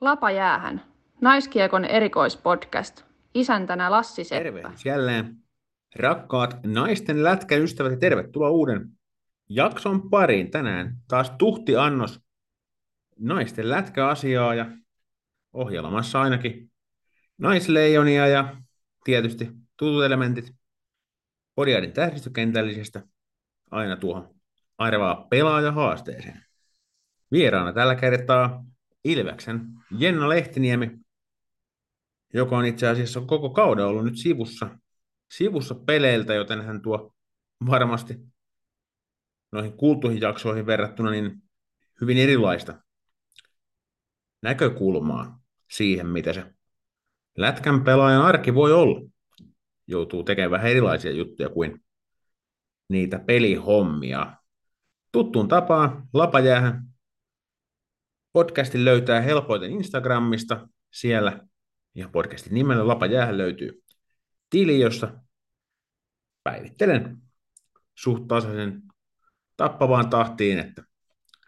Lapa jäähän. Naiskiekon erikoispodcast. Isäntänä Lassi Seppä. Tervehdys jälleen. Rakkaat naisten lätkäystävät ja tervetuloa uuden jakson pariin. Tänään taas tuhti annos naisten lätkäasiaa ja ohjelmassa ainakin naisleijonia ja tietysti tutut elementit Podiadin tähdistökentällisestä aina tuohon arvaa pelaaja haasteeseen. Vieraana tällä kertaa Ilveksen Jenna Lehtiniemi, joka on itse asiassa koko kauden ollut nyt sivussa, sivussa peleiltä, joten hän tuo varmasti noihin kuultuihin jaksoihin verrattuna niin hyvin erilaista näkökulmaa siihen, mitä se lätkän pelaajan arki voi olla. Joutuu tekemään vähän erilaisia juttuja kuin niitä pelihommia. Tuttuun tapaan Lapajäähän Podcastin löytää helpoiten Instagramista. Siellä ja podcastin nimellä Lapa Jäähän löytyy tili, jossa päivittelen suht tappavaan tahtiin, että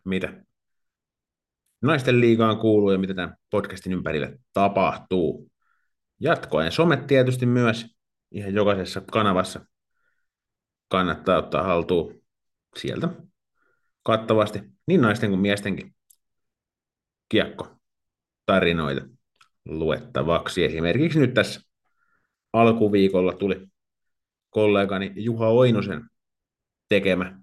mitä naisten liigaan kuuluu ja mitä tämän podcastin ympärillä tapahtuu. Jatkoen somet tietysti myös ihan jokaisessa kanavassa kannattaa ottaa haltuun sieltä kattavasti niin naisten kuin miestenkin kiekko tarinoita luettavaksi. Esimerkiksi nyt tässä alkuviikolla tuli kollegani Juha Oinosen tekemä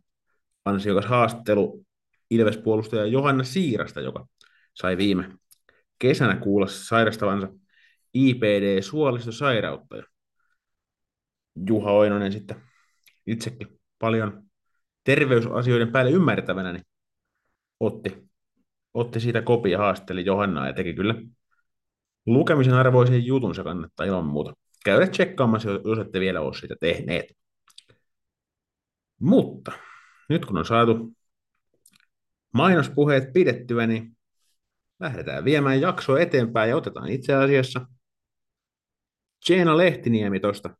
ansiokas haastattelu Ilves-puolustaja Johanna Siirasta, joka sai viime kesänä kuulla sairastavansa IPD-suolistosairautta. Juha Oinonen sitten itsekin paljon terveysasioiden päälle ymmärtävänä niin otti otti siitä kopia haasteli Johannaa ja teki kyllä lukemisen arvoisen jutun, se kannattaa ilman muuta käydä tsekkaamassa, jos ette vielä ole sitä tehneet. Mutta nyt kun on saatu mainospuheet pidettyä, niin lähdetään viemään jaksoa eteenpäin ja otetaan itse asiassa Jeena Lehtiniemi tuosta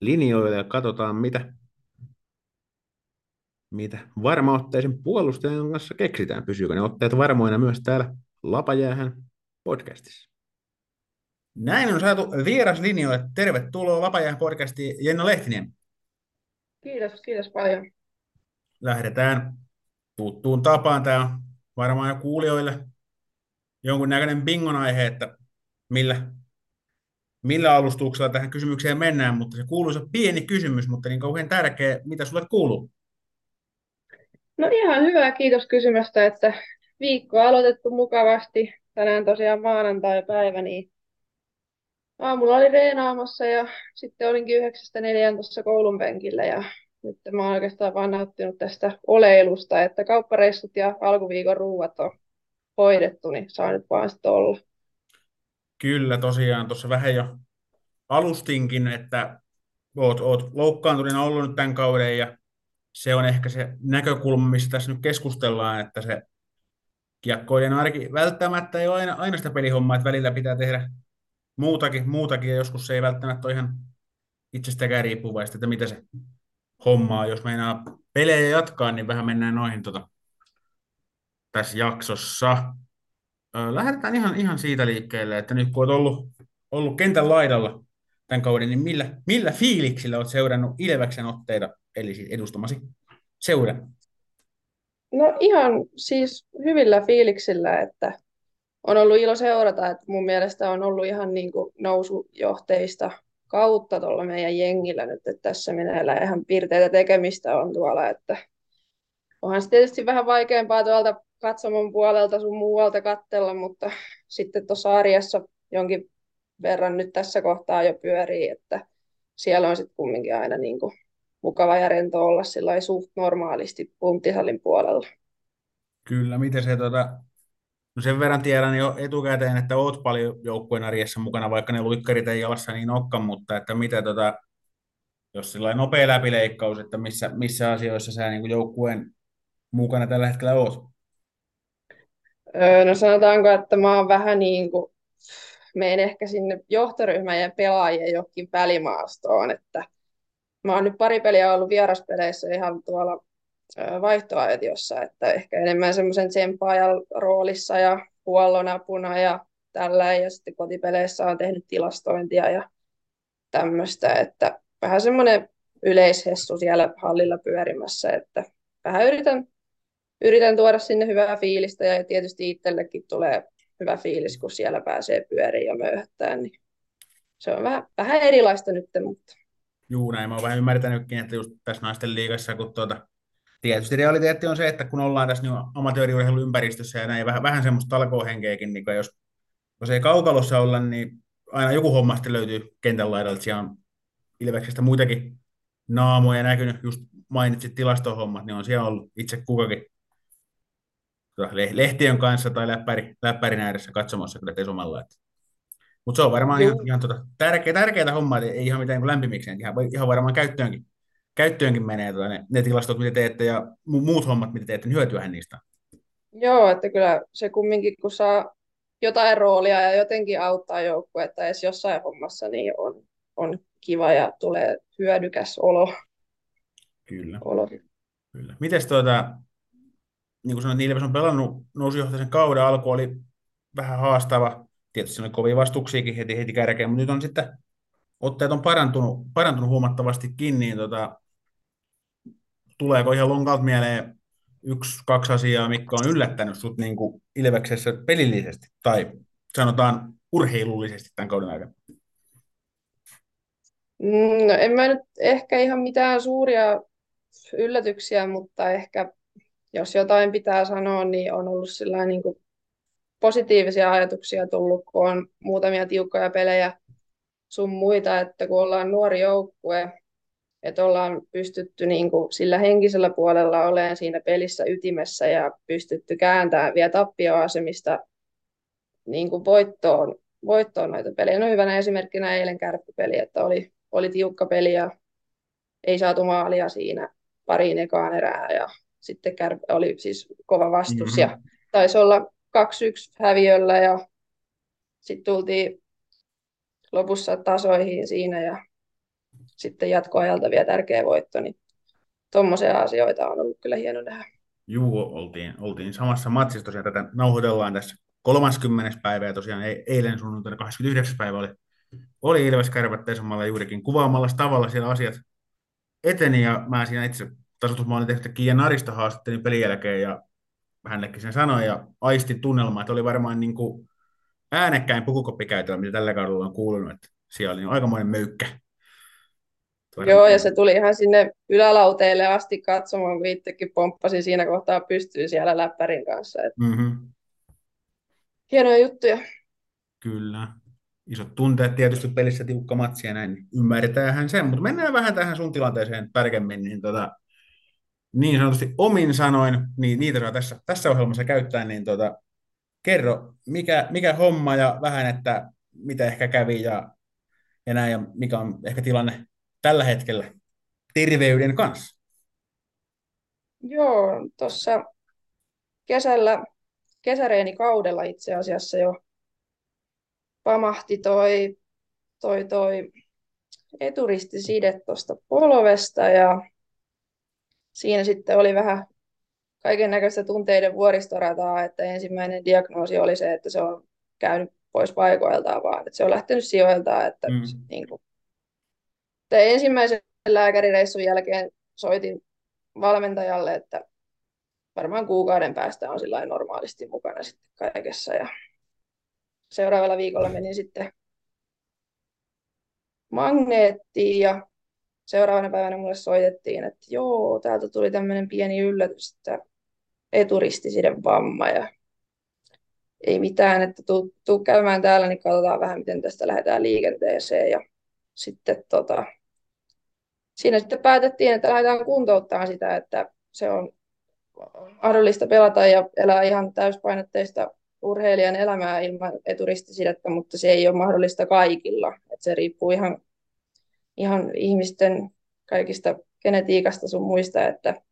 linjoille ja katsotaan, mitä mitä varmaotteisen puolustajan kanssa keksitään. Pysyykö ne otteet varmoina myös täällä Lapajäähän podcastissa? Näin on saatu vieras linjoille. Tervetuloa Lapajäähän podcastiin Jenna Lehtinen. Kiitos, kiitos paljon. Lähdetään tuttuun tapaan. Tämä on varmaan jo kuulijoille jonkunnäköinen bingon aihe, että millä, millä alustuksella tähän kysymykseen mennään, mutta se kuuluisa pieni kysymys, mutta niin kauhean tärkeä, mitä sulle kuuluu? No ihan hyvä, kiitos kysymästä, että viikko aloitettu mukavasti. Tänään tosiaan maanantai-päivä, niin aamulla oli reenaamassa ja sitten olinkin yhdeksästä neljään tuossa koulun penkillä ja nyt mä oon oikeastaan vaan nauttinut tästä oleilusta, että kauppareissut ja alkuviikon ruuat on hoidettu, niin saa nyt vaan sitten olla. Kyllä, tosiaan tuossa vähän jo alustinkin, että oot, oot loukkaantuneena ollut nyt tämän kauden ja se on ehkä se näkökulma, missä tässä nyt keskustellaan, että se kiekkojen arki välttämättä ei ole aina, aina sitä pelihommaa, että välillä pitää tehdä muutakin, muutakin ja joskus se ei välttämättä ole ihan itsestäkään riippuvaista, että mitä se hommaa. Jos meinaa pelejä jatkaa, niin vähän mennään noihin tota, tässä jaksossa. Lähdetään ihan, ihan siitä liikkeelle, että nyt kun olet ollut, ollut kentän laidalla tämän kauden, niin millä, millä fiiliksillä olet seurannut Ilveksen otteita eli siis edustamasi seura? No ihan siis hyvillä fiiliksillä, että on ollut ilo seurata, että mun mielestä on ollut ihan niin kuin nousujohteista kautta tuolla meidän jengillä nyt, että tässä meneillään ihan piirteitä tekemistä on tuolla, että onhan se tietysti vähän vaikeampaa tuolta katsomon puolelta sun muualta kattella, mutta sitten tuossa arjessa jonkin verran nyt tässä kohtaa jo pyörii, että siellä on sitten kumminkin aina niin kuin mukava ja rento olla sillä suht normaalisti punttisallin puolella. Kyllä, miten se tota, no sen verran tiedän jo etukäteen, että oot paljon joukkueen arjessa mukana, vaikka ne luikkarit ei jalassa niin olekaan, mutta että mitä tota, jos sillä nopea läpileikkaus, että missä, missä asioissa sä niin joukkueen mukana tällä hetkellä oot? Öö, no sanotaanko, että mä oon vähän niin kuin, menen ehkä sinne johtoryhmän ja pelaajien johonkin välimaastoon, että mä oon nyt pari peliä ollut vieraspeleissä ihan tuolla vaihtoaitiossa, että ehkä enemmän semmoisen tsemppaajan roolissa ja huollonapuna ja tällä. Ja sitten kotipeleissä on tehnyt tilastointia ja tämmöistä, että vähän semmoinen yleishessu siellä hallilla pyörimässä, että vähän yritän, yritän tuoda sinne hyvää fiilistä ja tietysti itsellekin tulee hyvä fiilis, kun siellä pääsee pyöriin ja möyhättää, niin se on vähän, vähän erilaista nyt, mutta... Juu, näin mä oon vähän ymmärtänytkin, että just tässä naisten liigassa, kun tuota, tietysti realiteetti on se, että kun ollaan tässä niin amatööriurheilun ympäristössä ja näin, vähän, vähän semmoista talkohenkeäkin, niin jos, jos ei kaukalossa olla, niin aina joku homma sitten löytyy kentän laidalta. Siellä on Ilveksestä muitakin naamoja näkynyt, just mainitsit tilastohommat, niin on siellä ollut itse kukakin tuota, lehtien kanssa tai läppäri, läppärin ääressä katsomassa kyllä tesomalla. Mutta se on varmaan ihan, ihan tota, tärkeä, tärkeää hommaa, ei ihan mitään niin lämpimikseen, ihan, ihan varmaan käyttöönkin, käyttöönkin menee tota, ne, ne tilastot, mitä teette ja muut hommat, mitä teette, niin hyötyähän niistä. Joo, että kyllä se kumminkin, kun saa jotain roolia ja jotenkin auttaa joukkuetta edes jossain hommassa, niin on, on kiva ja tulee hyödykäs olo. Kyllä. olo. Kyllä. Mites tuota, niin kuin sanoit, Ilves on pelannut nousujohtaisen kauden alku oli vähän haastava. Tietysti siinä oli kovia vastuksiakin heti, heti kärkeen, mutta nyt on sitten otteet on parantunut, parantunut huomattavastikin, niin tota, tuleeko ihan lonkalta mieleen yksi, kaksi asiaa, mikä on yllättänyt sut niin kuin Ilveksessä pelillisesti tai sanotaan urheilullisesti tämän kauden aikana? Mm, no en mä nyt ehkä ihan mitään suuria yllätyksiä, mutta ehkä jos jotain pitää sanoa, niin on ollut niin kuin positiivisia ajatuksia tullut, kun on muutamia tiukkoja pelejä sun muita, että kun ollaan nuori joukkue, että ollaan pystytty niin kuin sillä henkisellä puolella olemaan siinä pelissä ytimessä ja pystytty kääntämään vielä tappioasemista niin kuin voittoon, voittoon noita pelejä. No hyvänä esimerkkinä eilen kärppipeli, että oli, oli tiukka peli ja ei saatu maalia siinä pariin ekaan erää ja sitten kär, oli siis kova vastus mm-hmm. ja taisi olla 2-1 häviöllä ja sitten tultiin lopussa tasoihin siinä ja sitten jatkoajalta vielä tärkeä voitto, niin tuommoisia asioita on ollut kyllä hieno nähdä. Juu, oltiin, oltiin samassa matsissa tosiaan tätä nauhoitellaan tässä 30. päivä ja tosiaan eilen sunnuntaina 29. päivä oli, oli Ilves Kärpät juurikin kuvaamalla tavalla siellä asiat eteni ja mä siinä itse tasoitusmaalin tehty Kiia Narista haastattelin pelin jälkeen ja hänellekin sen sanoin ja aistin tunnelma, että oli varmaan niin kuin äänekkäin pukukoppikäytöllä, mitä tällä kaudella on kuulunut, että siellä oli niin aikamoinen möykkä. Joo, ja se tuli ihan sinne ylälauteille asti katsomaan, kun itsekin pomppasin siinä kohtaa pystyy siellä läppärin kanssa. Että... Mm-hmm. Hienoja juttuja. Kyllä. Isot tunteet tietysti pelissä, tiukka matsi ja näin, niin ymmärretään sen, mutta mennään vähän tähän sun tilanteeseen tarkemmin, niin tota, niin sanotusti omin sanoin, niin niitä saa tässä, tässä ohjelmassa käyttää, niin tota, kerro, mikä, mikä homma ja vähän, että mitä ehkä kävi ja, ja näin, ja mikä on ehkä tilanne tällä hetkellä terveyden kanssa. Joo, tuossa kesällä, kaudella itse asiassa jo pamahti toi, toi, toi eturistiside tuosta polvesta ja siinä sitten oli vähän kaiken näköistä tunteiden vuoristorataa, että ensimmäinen diagnoosi oli se, että se on käynyt pois paikoiltaan, vaan että se on lähtenyt sijoiltaan, että mm. niin kuin, ensimmäisen lääkärireissun jälkeen soitin valmentajalle, että varmaan kuukauden päästä on sillä normaalisti mukana sitten kaikessa ja seuraavalla viikolla menin sitten magneettiin ja seuraavana päivänä mulle soitettiin, että joo, täältä tuli tämmöinen pieni yllätys, että eturistisiden vamma ja ei mitään, että tuu, tuu käymään täällä, niin katsotaan vähän, miten tästä lähdetään liikenteeseen. Ja sitten tota, siinä sitten päätettiin, että lähdetään kuntouttamaan sitä, että se on mahdollista pelata ja elää ihan täyspainotteista urheilijan elämää ilman eturistisidettä, mutta se ei ole mahdollista kaikilla. että se riippuu ihan ihan ihmisten kaikista genetiikasta sun muista, että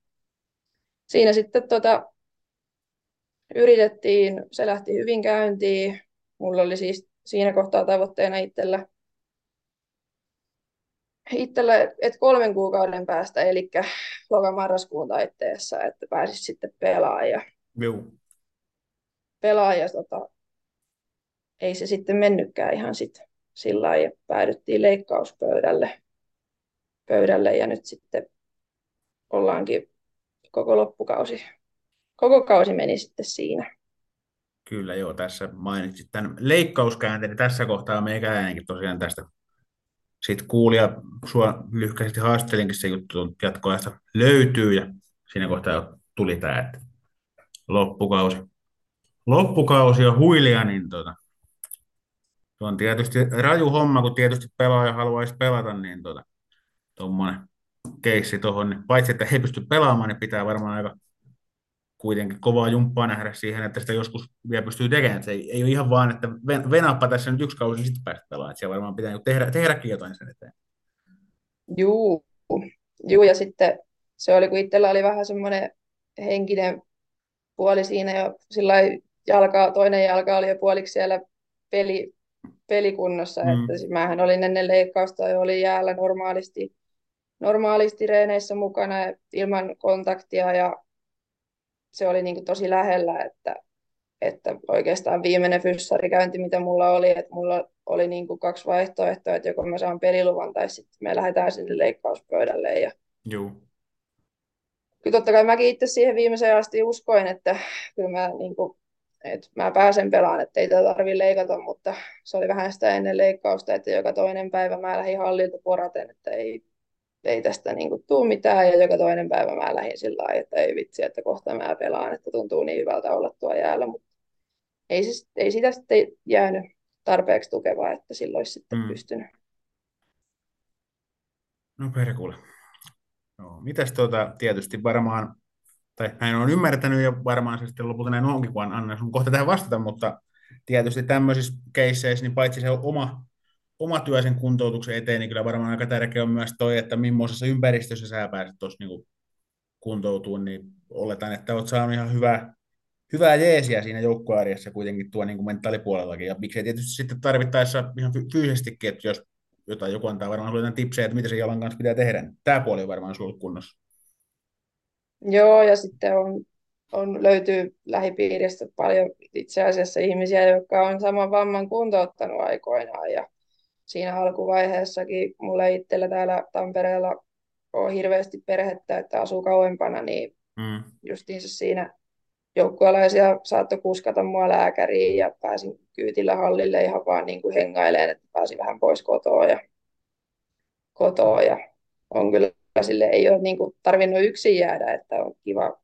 siinä sitten tota, yritettiin, se lähti hyvin käyntiin. Mulla oli siis siinä kohtaa tavoitteena itsellä, itsellä että kolmen kuukauden päästä, eli lokamarraskuun taitteessa, että pääsis sitten pelaamaan. Ja pelaa ja tota, ei se sitten mennytkään ihan sit sillä lailla ja päädyttiin leikkauspöydälle pöydälle ja nyt sitten ollaankin koko loppukausi, koko kausi meni sitten siinä. Kyllä joo, tässä mainitsit tämän leikkauskäänteen. Tässä kohtaa meikäläinenkin tosiaan tästä sitten kuulija sua lyhkäisesti haastelinkin se juttu jatkoajasta löytyy ja siinä kohtaa tuli tämä, että loppukausi, loppukausi on huilia, niin tota, se on tietysti raju homma, kun tietysti pelaaja haluaisi pelata, niin tota, tuommoinen keissi tuohon, niin paitsi että he pysty pelaamaan, niin pitää varmaan aika kuitenkin kovaa jumppaa nähdä siihen, että sitä joskus vielä pystyy tekemään. Se ei, ei ole ihan vaan, että venappa tässä nyt yksi kausi, niin sitten päästä pelaamaan. Että siellä varmaan pitää tehdä, tehdäkin jotain sen eteen. Juu. Juu, ja sitten se oli, kun itsellä oli vähän semmoinen henkinen puoli siinä jo sillä jalka, toinen jalka oli jo puoliksi siellä peli, pelikunnossa, mm. että siis mähän olin ennen leikkausta jo oli jäällä normaalisti, normaalisti reeneissä mukana ilman kontaktia ja se oli niin kuin tosi lähellä, että, että oikeastaan viimeinen fyssarikäynti, mitä mulla oli, että mulla oli niin kuin kaksi vaihtoehtoa, että joko mä saan peliluvan tai sitten me lähdetään sinne leikkauspöydälle. Ja... Joo. Kyllä totta kai mäkin itse siihen viimeiseen asti uskoin, että kyllä mä, niin kuin, että mä pääsen pelaan, että ei tätä tarvitse leikata, mutta se oli vähän sitä ennen leikkausta, että joka toinen päivä mä lähdin hallilta poraten, että ei, ei tästä niin kuin, tuu mitään, ja joka toinen päivä mä lähdin sillä lailla, että ei vitsi, että kohta mä pelaan, että tuntuu niin hyvältä olla tuo jäällä, mutta ei, se, ei sitä sitten jäänyt tarpeeksi tukevaa, että silloin olisi sitten mm. pystynyt. No perkuule. No, mitäs tuota, tietysti varmaan, tai näin on ymmärtänyt ja varmaan se sitten lopulta näin onkin, kun Anna sun kohta tähän vastata, mutta tietysti tämmöisissä keisseissä, niin paitsi se oma oma työ sen kuntoutuksen eteen, niin kyllä varmaan aika tärkeä on myös toi, että millaisessa ympäristössä sä pääset tuossa niin kuntoutumaan, niin oletan, että olet saanut ihan hyvää, hyvää jeesiä siinä joukkuearjessa kuitenkin tuo niin kuin mentaalipuolellakin, ja miksei tietysti sitten tarvittaessa ihan fyysisestikin, että jos jotain joku antaa varmaan sinulle tipsejä, että mitä se jalan kanssa pitää tehdä, niin tämä puoli on varmaan sinulle kunnossa. Joo, ja sitten on, on, löytyy lähipiiristä paljon itse asiassa ihmisiä, jotka on saman vamman kuntouttanut aikoinaan, ja siinä alkuvaiheessakin mulla itsellä täällä Tampereella on hirveästi perhettä, että asuu kauempana, niin mm. justiinsa siinä joukkuealaisia saattoi kuskata mua lääkäriin ja pääsin kyytillä hallille ihan vaan niin kuin hengaileen, että pääsin vähän pois kotoa ja, kotoa ja on kyllä sille ei ole niin kuin tarvinnut yksin jäädä, että on kiva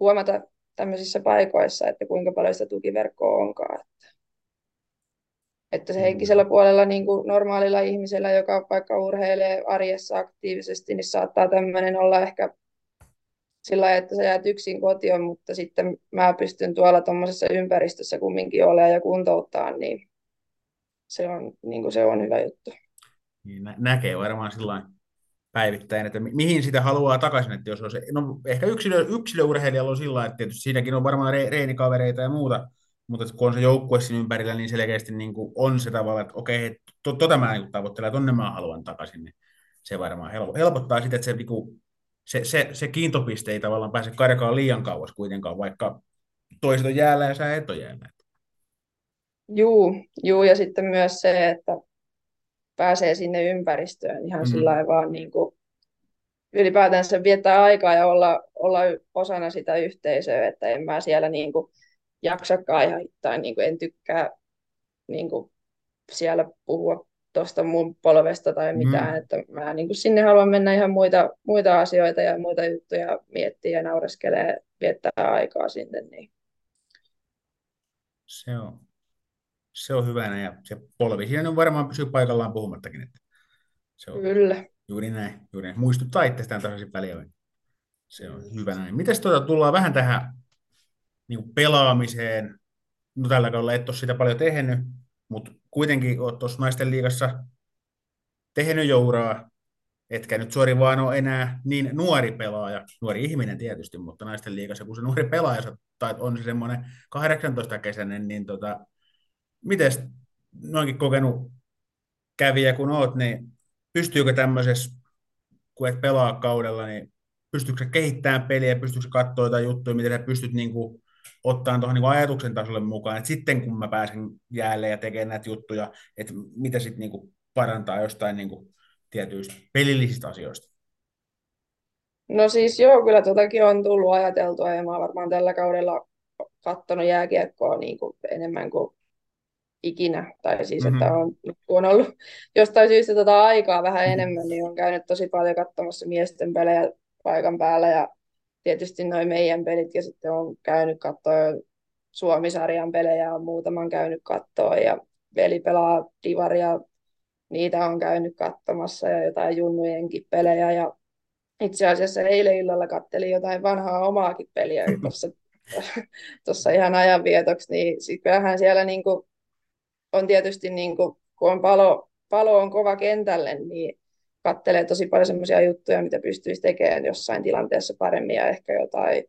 huomata tämmöisissä paikoissa, että kuinka paljon sitä tukiverkkoa onkaan. Että se mm. henkisellä puolella niin kuin normaalilla ihmisellä, joka vaikka urheilee arjessa aktiivisesti, niin saattaa tämmöinen olla ehkä sillä että sä jäät yksin kotiin, mutta sitten mä pystyn tuolla tuommoisessa ympäristössä kumminkin olemaan ja kuntouttaa, niin se on, niin kuin se on hyvä juttu. Niin, nä- näkee varmaan silloin päivittäin, että mi- mihin sitä haluaa takaisin, että jos on se, no ehkä yksilö, yksilöurheilijalla on sillä että tietysti siinäkin on varmaan re- reenikavereita ja muuta, mutta kun on se joukkue siinä ympärillä, niin selkeästi niin kuin on se tavalla, että okei, to, tota mä niin tavoittelen, että tonne mä haluan takaisin, niin se varmaan helpottaa sitä, että se, niin kuin, se, se, se kiintopiste ei tavallaan pääse karkaan liian kauas kuitenkaan, vaikka toiset on jäällä ja sä et ole jäällä. Juu, juu, ja sitten myös se, että pääsee sinne ympäristöön ihan mm. sillä vaan niin kuin ylipäätänsä viettää aikaa ja olla, olla osana sitä yhteisöä, että en mä siellä niin kuin jaksakaan ja tai niin kuin en tykkää niin kuin siellä puhua tuosta mun polvesta tai mitään, mm. että mä niin kuin sinne haluan mennä ihan muita, muita asioita ja muita juttuja miettiä ja naureskelee, viettää aikaa sinne. Niin. Se on, se on hyvänä ja se polvi siinä on varmaan pysyy paikallaan puhumattakin. Että se on Kyllä. Juuri näin, juuri näin. Muistuttaa itsestään tasaisin väliä. Se on hyvä näin. Miten tuota, tullaan vähän tähän niin pelaamiseen. No tällä kaudella et ole sitä paljon tehnyt, mutta kuitenkin olet tuossa naisten liigassa tehnyt jouraa, etkä nyt suori vaan ole enää niin nuori pelaaja, nuori ihminen tietysti, mutta naisten liigassa, kun se nuori pelaaja tai on se semmoinen 18-kesäinen, niin tota, miten noinkin kokenut kävijä kun oot, niin pystyykö tämmöisessä, kun et pelaa kaudella, niin pystyykö kehittämään peliä, pystyykö katsoa jotain juttuja, miten sä pystyt niin kuin ottaa tuohon niin ajatuksen tasolle mukaan, että sitten kun mä pääsen jäälle ja tekemään näitä juttuja, että mitä sitten niin parantaa jostain niin kuin tietyistä pelillisistä asioista. No siis joo, kyllä totakin on tullut ajateltua ja mä oon varmaan tällä kaudella katsonut jääkiekkoa niin kuin enemmän kuin ikinä. Tai siis, mm-hmm. että on, kun on ollut jostain syystä tota aikaa vähän mm-hmm. enemmän, niin on käynyt tosi paljon katsomassa miesten pelejä paikan päällä ja tietysti noin meidän pelit ja sitten on käynyt katsoa Suomisarjan pelejä, on muutaman käynyt katsoa ja veli pelaa divaria, niitä on käynyt katsomassa ja jotain junnujenkin pelejä ja itse asiassa eilen illalla kattelin jotain vanhaa omaakin peliä tuossa, tuossa ihan ajanvietoksi, niin kyllähän siellä niin kuin on tietysti, niin kuin, kun on palo, palo on kova kentälle, niin kattelee tosi paljon sellaisia juttuja, mitä pystyisi tekemään jossain tilanteessa paremmin ja ehkä jotain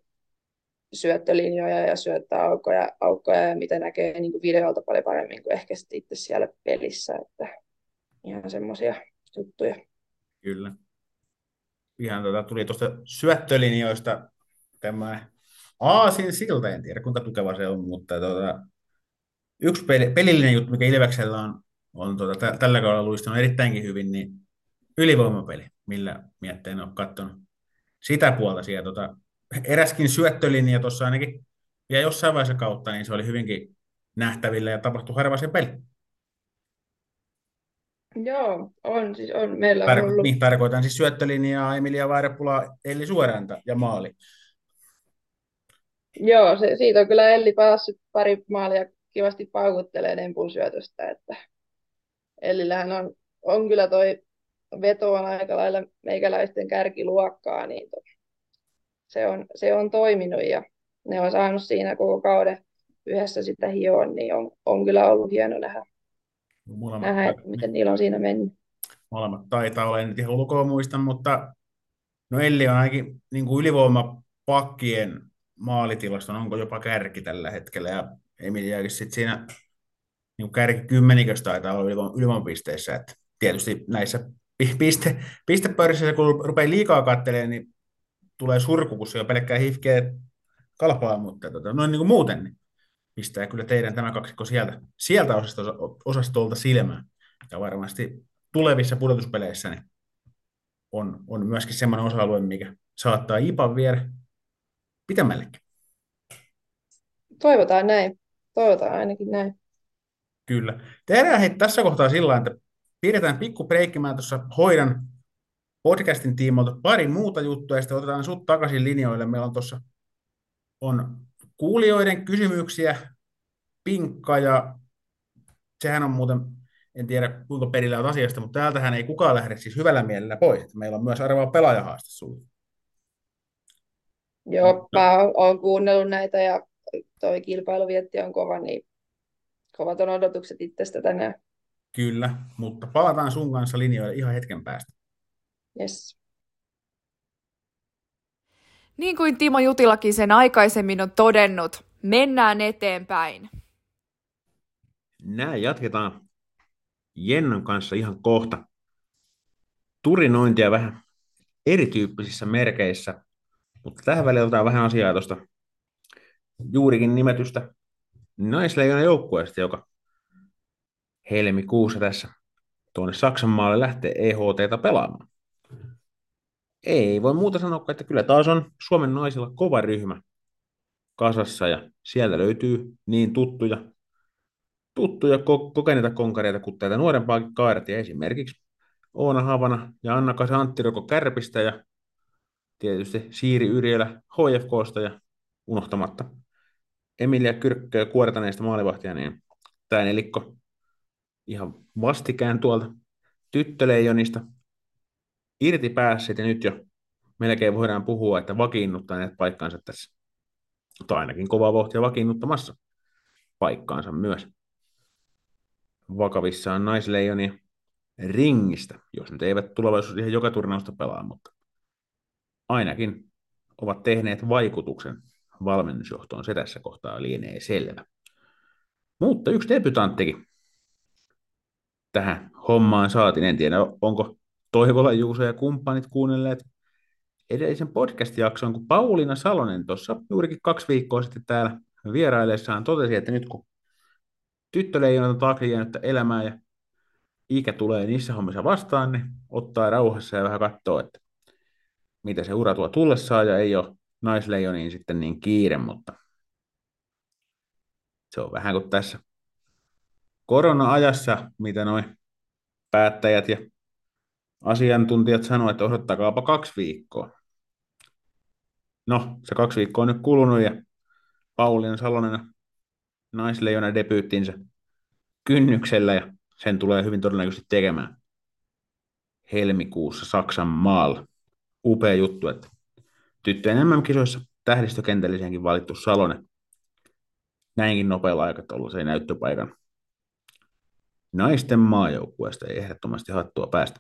syöttölinjoja ja syöttöaukkoja aukkoja ja mitä näkee niin kuin videolta paljon paremmin kuin ehkä sitten itse siellä pelissä. Että ihan semmoisia juttuja. Kyllä. Ihan tuota, tuli tuosta syöttölinjoista tämä Aasin silta, en tiedä kuinka tukeva se on, mutta tuota, yksi peli, pelillinen juttu, mikä Ilveksellä on, on tuota, tällä kaudella luistanut erittäinkin hyvin, niin ylivoimapeli, millä mietteen on katsonut sitä puolta siellä. Tuota, eräskin syöttölinja tuossa ainakin ja jossain vaiheessa kautta, niin se oli hyvinkin nähtävillä ja tapahtui harva se peli. Joo, on. Siis on. Meillä on ollut... Niin, tarkoitan siis syöttölinjaa, Emilia Vairepula, Elli Suoranta ja maali. Joo, se, siitä on kyllä Elli päässyt pari maalia kivasti paukuttelee Dempun syötöstä, että Ellillähän on, on kyllä toi veto on aika lailla meikäläisten kärkiluokkaa, niin to, se, on, se on toiminut ja ne on saanut siinä koko kauden yhdessä sitä hioon, niin on, on kyllä ollut hieno nähdä, Molemmat nähdä että miten niillä on siinä mennyt. Molemmat taitaa olla, en nyt ihan ulkoa muista, mutta no Elli on ainakin niin kuin ylivoimapakkien maalitilaston, onko jopa kärki tällä hetkellä, ja Emiliakin sitten siinä niin kärki kymmeniköstä taitaa olla ylivoiman, ylivoimapisteissä, että tietysti näissä piste, pistepörissä, kun rupeaa liikaa katselemaan, niin tulee surku, kun se on pelkkää hifkeä kalpaa, mutta tota, noin niin kuin muuten, niin pistää kyllä teidän tämä kaksikko sieltä, sieltä osastolta silmään. Ja varmasti tulevissa pudotuspeleissä niin on, on myöskin semmoinen osa-alue, mikä saattaa IPA viedä pitemmällekin. Toivotaan näin. Toivotaan ainakin näin. Kyllä. Tehdään hei, tässä kohtaa sillä että pidetään pikku breikki. Mä tuossa hoidan podcastin tiimoilta pari muuta juttua, ja sitten otetaan sut takaisin linjoille. Meillä on tuossa on kuulijoiden kysymyksiä, pinkka, ja sehän on muuten, en tiedä kuinka perillä on asiasta, mutta täältähän ei kukaan lähde siis hyvällä mielellä pois. Meillä on myös arvaa pelaajahaaste sulle. Joo, mä oon kuunnellut näitä ja toi kilpailuvietti on kova, niin kovat on odotukset itsestä tänään. Kyllä, mutta palataan sun kanssa linjoille ihan hetken päästä. Yes. Niin kuin Timo Jutilakin sen aikaisemmin on todennut, mennään eteenpäin. Näin jatketaan Jennon kanssa ihan kohta. Turinointia vähän erityyppisissä merkeissä, mutta tähän väliin otetaan vähän asiaa tuosta juurikin nimetystä naisleijonan joukkueesta, joka helmikuussa tässä tuonne Saksan maalle lähtee EHTtä pelaamaan. Ei voi muuta sanoa, että kyllä taas on Suomen naisilla kova ryhmä kasassa ja sieltä löytyy niin tuttuja, tuttuja kokeneita konkareita kuin tätä nuorempaakin kaartia, esimerkiksi Oona Havana ja Anna-Kasa Anttiroko Kärpistä ja tietysti Siiri Yrjölä HFKsta ja unohtamatta Emilia Kyrkkö ja kuortaneista maalivahtia, niin tämä nelikko ihan vastikään tuolta tyttöleijonista irti päässeet ja nyt jo melkein voidaan puhua, että vakiinnuttaneet paikkaansa tässä. Tai ainakin kovaa vauhtia vakiinnuttamassa paikkaansa myös. Vakavissaan naisleijonia ringistä, jos nyt eivät tulevaisuudessa ihan joka turnausta pelaa, mutta ainakin ovat tehneet vaikutuksen valmennusjohtoon. Se tässä kohtaa lienee selvä. Mutta yksi debutanttikin tähän hommaan saatiin. En tiedä, onko Toivola, Juuso ja kumppanit kuunnelleet edellisen podcast-jakson, kun Pauliina Salonen tuossa juurikin kaksi viikkoa sitten täällä vieraillessaan totesi, että nyt kun tyttöleijonat on taakse jäänyt elämää ja ikä tulee niissä hommissa vastaan, niin ottaa rauhassa ja vähän katsoo, että mitä se ura tuo tullessaan ja ei ole naisleijoniin sitten niin kiire, mutta se on vähän kuin tässä korona-ajassa, mitä noin päättäjät ja asiantuntijat sanoivat, että odottakaapa kaksi viikkoa. No, se kaksi viikkoa on nyt kulunut ja Pauliina Salonen naisleijona debyyttinsä kynnyksellä ja sen tulee hyvin todennäköisesti tekemään helmikuussa Saksan maalla. Upea juttu, että tyttöjen MM-kisoissa tähdistökentälliseenkin valittu Salonen näinkin nopealla aikataululla se näyttöpaikan naisten maajoukkueesta ei ehdottomasti hattua päästä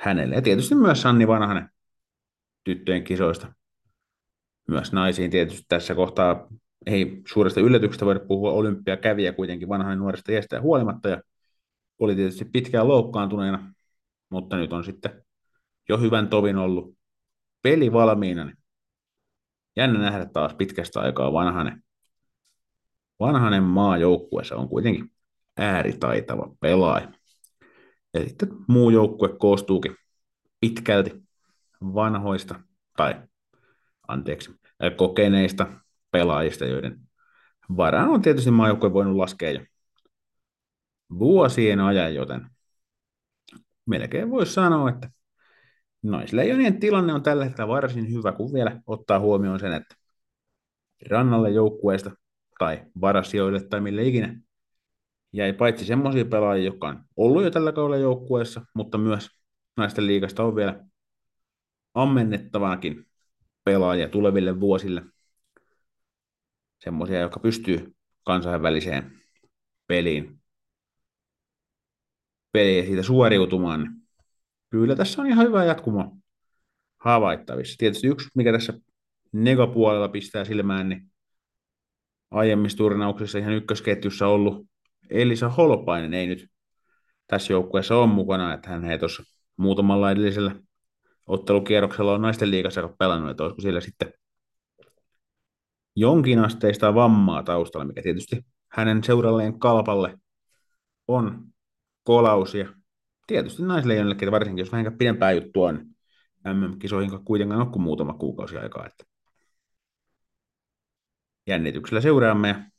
hänelle. Ja tietysti myös Sanni Vanhanen tyttöjen kisoista. Myös naisiin tietysti tässä kohtaa ei suuresta yllätyksestä voida puhua olympiakävijä kuitenkin vanhainen nuoresta iästä ja huolimatta. Ja oli tietysti pitkään loukkaantuneena, mutta nyt on sitten jo hyvän tovin ollut peli valmiina. Niin jännä nähdä taas pitkästä aikaa vanhanen. Vanhanen maajoukkueessa on kuitenkin ääritaitava pelaaja. Ja sitten muu joukkue koostuukin pitkälti vanhoista tai anteeksi, kokeneista pelaajista, joiden varaan on tietysti maajoukkue voinut laskea jo vuosien ajan, joten melkein voisi sanoa, että naisleijonien tilanne on tällä hetkellä varsin hyvä, kun vielä ottaa huomioon sen, että rannalle joukkueesta tai varasijoille tai mille ikinä jäi paitsi semmoisia pelaajia, jotka on ollut jo tällä kaudella joukkueessa, mutta myös naisten liigasta on vielä ammennettavanakin pelaajia tuleville vuosille. Semmoisia, jotka pystyy kansainväliseen peliin, peliin siitä suoriutumaan. Kyllä tässä on ihan hyvä jatkumo havaittavissa. Tietysti yksi, mikä tässä negapuolella pistää silmään, niin aiemmissa turnauksissa ihan ykkösketjussa ollut Elisa Holopainen ei nyt tässä joukkueessa ole mukana, että hän ei tuossa muutamalla edellisellä ottelukierroksella on naisten liigassa pelannut, että olisiko siellä sitten jonkin asteista vammaa taustalla, mikä tietysti hänen seuralleen kalpalle on kolaus ja tietysti naisleijonillekin, varsinkin jos vähän pidempää juttua on MM-kisoihin kuitenkaan ole kuin muutama kuukausi aikaa. Että jännityksellä seuraamme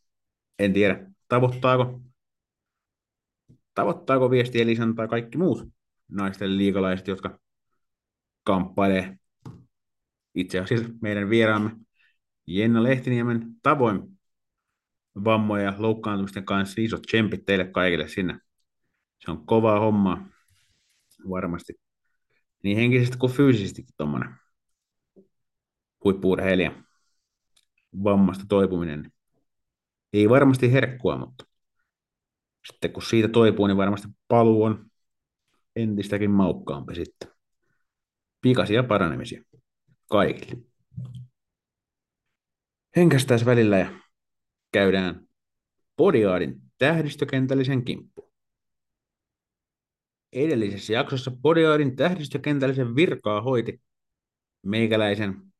en tiedä, tavoittaako tavoittaako viesti Elisan tai kaikki muut naisten liikalaiset, jotka kamppailee itse asiassa meidän vieraamme Jenna Lehtiniemen tavoin vammoja ja loukkaantumisten kanssa isot tsempit teille kaikille sinne. Se on kovaa hommaa varmasti. Niin henkisesti kuin fyysisestikin tuommoinen huippuurheilija vammasta toipuminen. Ei varmasti herkkua, mutta sitten kun siitä toipuu, niin varmasti paluu on entistäkin maukkaampi sitten. Pikaisia paranemisia kaikille. Henkästäis välillä ja käydään Podiaadin tähdistökentällisen kimppu. Edellisessä jaksossa Podiaadin tähdistökentällisen virkaa hoiti meikäläisen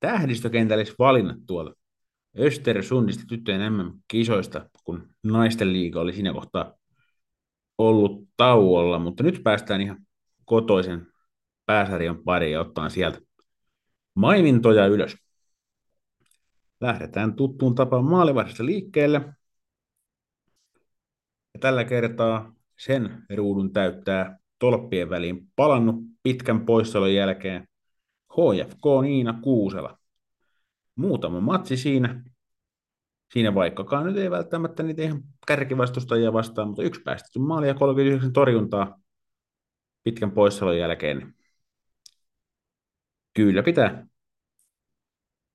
tähdistökentällisvalinnat tuolla Östersundista tyttöjen MM-kisoista, kun naisten liiga oli siinä kohtaa ollut tauolla, mutta nyt päästään ihan kotoisen pääsarjan pariin ja ottaa sieltä mainintoja ylös. Lähdetään tuttuun tapaan maalivahdista liikkeelle. Ja tällä kertaa sen ruudun täyttää tolppien väliin palannut pitkän poissaolon jälkeen HFK Niina Kuusela muutama matsi siinä. Siinä vaikkakaan nyt ei välttämättä niitä ihan kärkivastustajia vastaan, mutta yksi päästetty maali ja 39 torjuntaa pitkän poissaolon jälkeen. Kyllä pitää,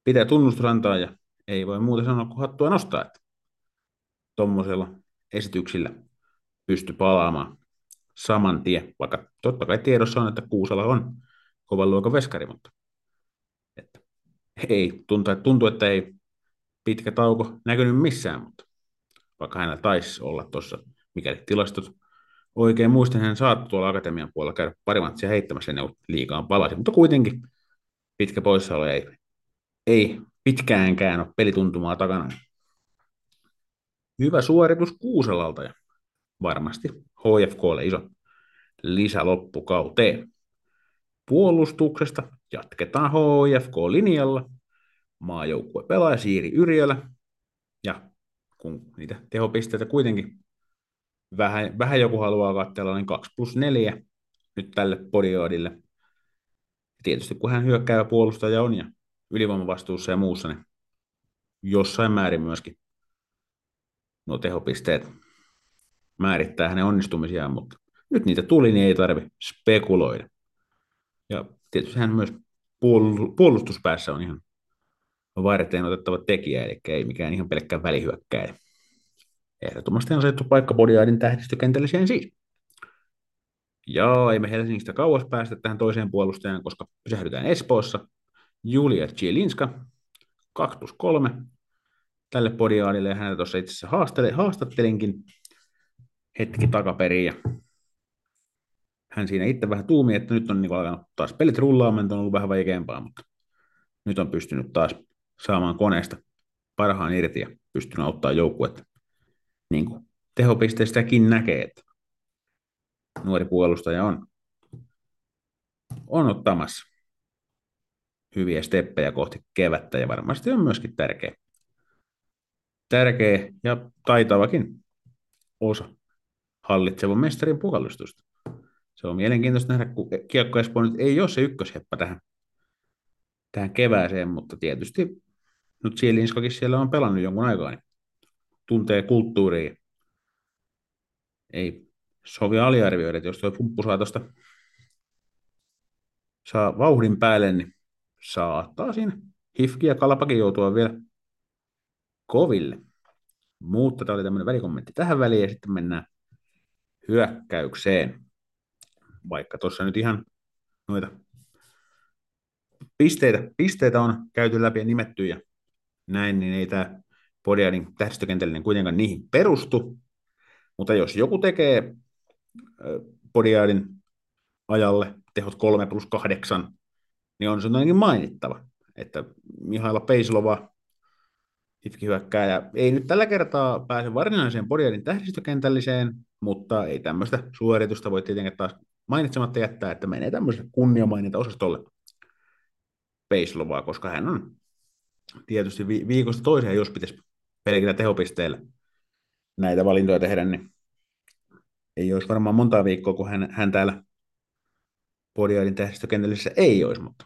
pitää tunnustus antaa ja ei voi muuta sanoa kuin hattua nostaa, että tuommoisella esityksillä pysty palaamaan saman tien, vaikka totta kai tiedossa on, että Kuusala on kovan luokan veskari, mutta että ei, tuntuu, tuntuu, että ei pitkä tauko näkynyt missään, mutta vaikka hänellä taisi olla tuossa, mikäli tilastot oikein muistan, hän saattoi tuolla akatemian puolella käydä pari matsia heittämässä ennen kuin palasi, mutta kuitenkin pitkä poissaolo ei, ei pitkäänkään ole pelituntumaa takana. Hyvä suoritus Kuuselalta ja varmasti HFKlle iso lisä loppukauteen. Puolustuksesta jatketaan HFK-linjalla. Maajoukkue pelaaja Siiri Yrjölä. Ja kun niitä tehopisteitä kuitenkin vähän, vähän joku haluaa katsella, niin 2 plus 4 nyt tälle podiodille. Tietysti kun hän hyökkäävä puolustaja on ja ylivoimavastuussa ja muussa, niin jossain määrin myöskin nuo tehopisteet määrittää hänen onnistumisiaan, mutta nyt niitä tuli, niin ei tarvi spekuloida. Ja tietysti hän myös puolustuspäässä on ihan varteen otettava tekijä, eli ei mikään ihan pelkkä välihyökkäjä. Ehdottomasti on asettu paikka Bodiaidin tähdistökentälle siis. Ja ei me Helsingistä kauas päästä tähän toiseen puolustajan, koska pysähdytään Espoossa. Julia Cielinska, 2 plus 3 tälle podiaadille, ja häntä tuossa itse asiassa haastattelinkin hetki takaperin, ja hän siinä itse vähän tuumi, että nyt on niin alkanut taas pelit rullaamaan, on ollut vähän vaikeampaa, mutta nyt on pystynyt taas saamaan koneesta parhaan irti ja pystynyt auttaa joukkuetta. Niin kuin tehopisteistäkin näkee, että nuori puolustaja on, on ottamassa hyviä steppejä kohti kevättä ja varmasti on myöskin tärkeä, tärkeä ja taitavakin osa hallitsevan mestarin pukallustusta se on mielenkiintoista nähdä, kun Kiekko Espoo nyt ei ole se ykkösheppa tähän, tähän kevääseen, mutta tietysti nyt Sielinskakin siellä on pelannut jonkun aikaa, niin tuntee kulttuuria. Ei sovi aliarvioida, että jos tuo pumppu saa tuosta saa vauhdin päälle, niin saattaa siinä Hifki ja Kalapakin joutua vielä koville. Mutta tämä oli tämmöinen välikommentti tähän väliin ja sitten mennään hyökkäykseen vaikka tuossa nyt ihan noita pisteitä, pisteitä on käyty läpi ja nimetty ja näin, niin ei tämä Podiadin tähdistökentällinen kuitenkaan niihin perustu. Mutta jos joku tekee Podiadin ajalle tehot 3 plus 8, niin on se ainakin mainittava, että Mihaila Peislova, hyökkääjä, ei nyt tällä kertaa pääse varsinaiseen Podiadin tähdistökentälliseen, mutta ei tämmöistä suoritusta voi tietenkin taas mainitsematta jättää, että menee tämmöiselle kunniamaininta osastolle Peislovaa, koska hän on tietysti vi- viikosta toiseen, jos pitäisi pelkillä tehopisteillä näitä valintoja tehdä, niin ei olisi varmaan monta viikkoa, kun hän, hän täällä Podiaidin tähdistökentällisessä ei olisi, mutta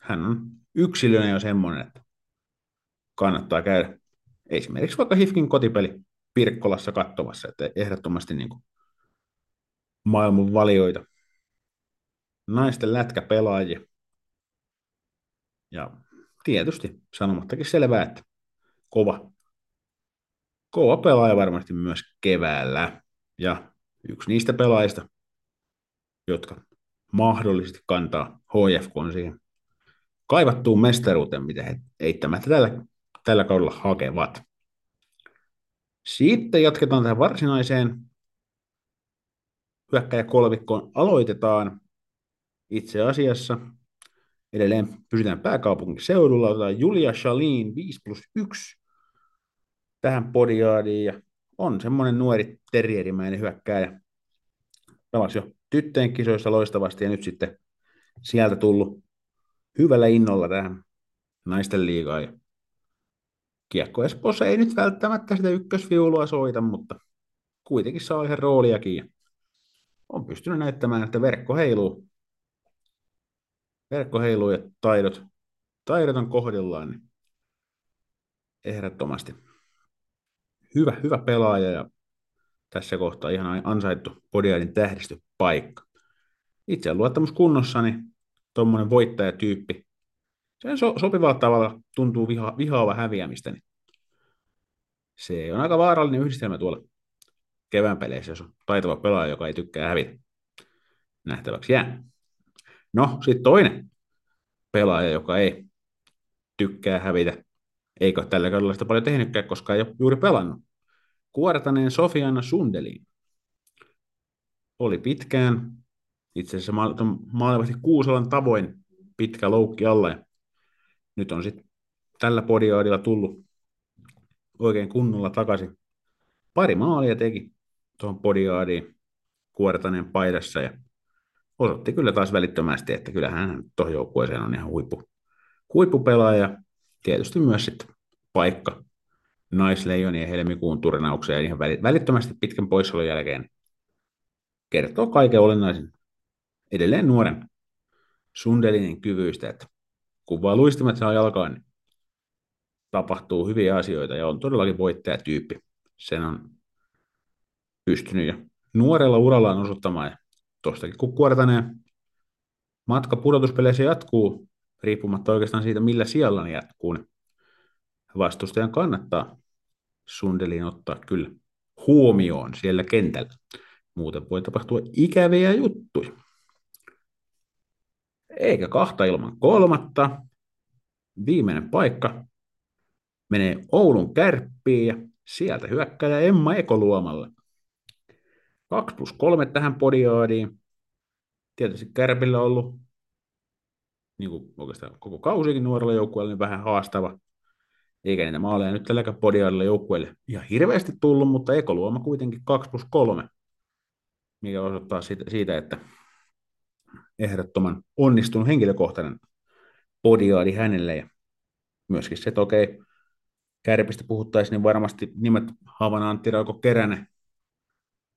hän on yksilönä jo semmoinen, että kannattaa käydä esimerkiksi vaikka Hifkin kotipeli Pirkkolassa katsomassa, että ehdottomasti niin kuin maailman valioita naisten lätkäpelaajia. Ja tietysti sanomattakin selvää, että kova, kova pelaaja varmasti myös keväällä. Ja yksi niistä pelaajista, jotka mahdollisesti kantaa HFK siihen kaivattuun mestaruuteen, mitä he eittämättä tällä, tällä kaudella hakevat. Sitten jatketaan tähän varsinaiseen hyökkäjäkolmikkoon. Aloitetaan itse asiassa edelleen pysytään pääkaupunkiseudulla, otetaan Julia Shalin 5 plus 1 tähän podiaadiin ja on semmoinen nuori terrierimäinen hyökkääjä. Pelasi jo tyttöjen kisoissa loistavasti ja nyt sitten sieltä tullut hyvällä innolla tähän naisten liigaan. Kiekko Espoossa ei nyt välttämättä sitä ykkösviulua soita, mutta kuitenkin saa ihan rooliakin. On pystynyt näyttämään, että verkko heiluu verkko heiluu ja taidot, taidot on kohdillaan, niin ehdottomasti hyvä, hyvä pelaaja ja tässä kohtaa ihan ansaittu Podiaidin tähdistöpaikka. Itse luottamus kunnossa, niin tuommoinen voittajatyyppi, se so, sopivalla tavalla tuntuu viha, vihaava häviämistä, niin se on aika vaarallinen yhdistelmä tuolla kevään peleissä, jos on taitava pelaaja, joka ei tykkää hävitä. Nähtäväksi jää. No, sitten toinen pelaaja, joka ei tykkää hävitä, ole tällä kaudella sitä paljon tehnytkään, koska ei ole juuri pelannut. Kuortaneen Sofiana Sundeliin oli pitkään, itse asiassa maalivahti Kuusolan tavoin pitkä loukki alla ja nyt on sitten tällä podiaadilla tullut oikein kunnolla takaisin. Pari maalia teki tuohon podiaadiin kuortaneen paidassa ja osoitti kyllä taas välittömästi, että kyllähän hän tuohon joukkueeseen on ihan huippu, huippupelaaja. Tietysti myös sitten paikka naisleijonien helmikuun turnaukseen ihan välittömästi pitkän poissaolon jälkeen kertoo kaiken olennaisen edelleen nuoren Sundelinin kyvyistä, että kun vaan luistimet saa jalkaan, niin tapahtuu hyviä asioita ja on todellakin voittajatyyppi. Sen on pystynyt jo nuorella urallaan osoittamaan. Ja tuostakin kun Kuortaneen matka pudotuspeleissä jatkuu, riippumatta oikeastaan siitä, millä siellä ne jatkuu, niin vastustajan kannattaa Sundelin ottaa kyllä huomioon siellä kentällä. Muuten voi tapahtua ikäviä juttuja. Eikä kahta ilman kolmatta. Viimeinen paikka menee Oulun kärppiin ja sieltä hyökkäjä Emma Ekoluomalle. 2 plus 3 tähän podiaadiin. Tietysti Kärpillä on ollut niin kuin oikeastaan koko kausikin nuorella joukkueella niin vähän haastava. Eikä niitä maaleja nyt tälläkään podiaadilla joukkueelle ihan hirveästi tullut, mutta Ekoluoma kuitenkin 2 plus 3, mikä osoittaa siitä, siitä että ehdottoman onnistunut henkilökohtainen podiaadi hänelle. Ja myöskin se, että okei, kärpistä puhuttaisiin, niin varmasti nimet Havana Antti Rauko Keränen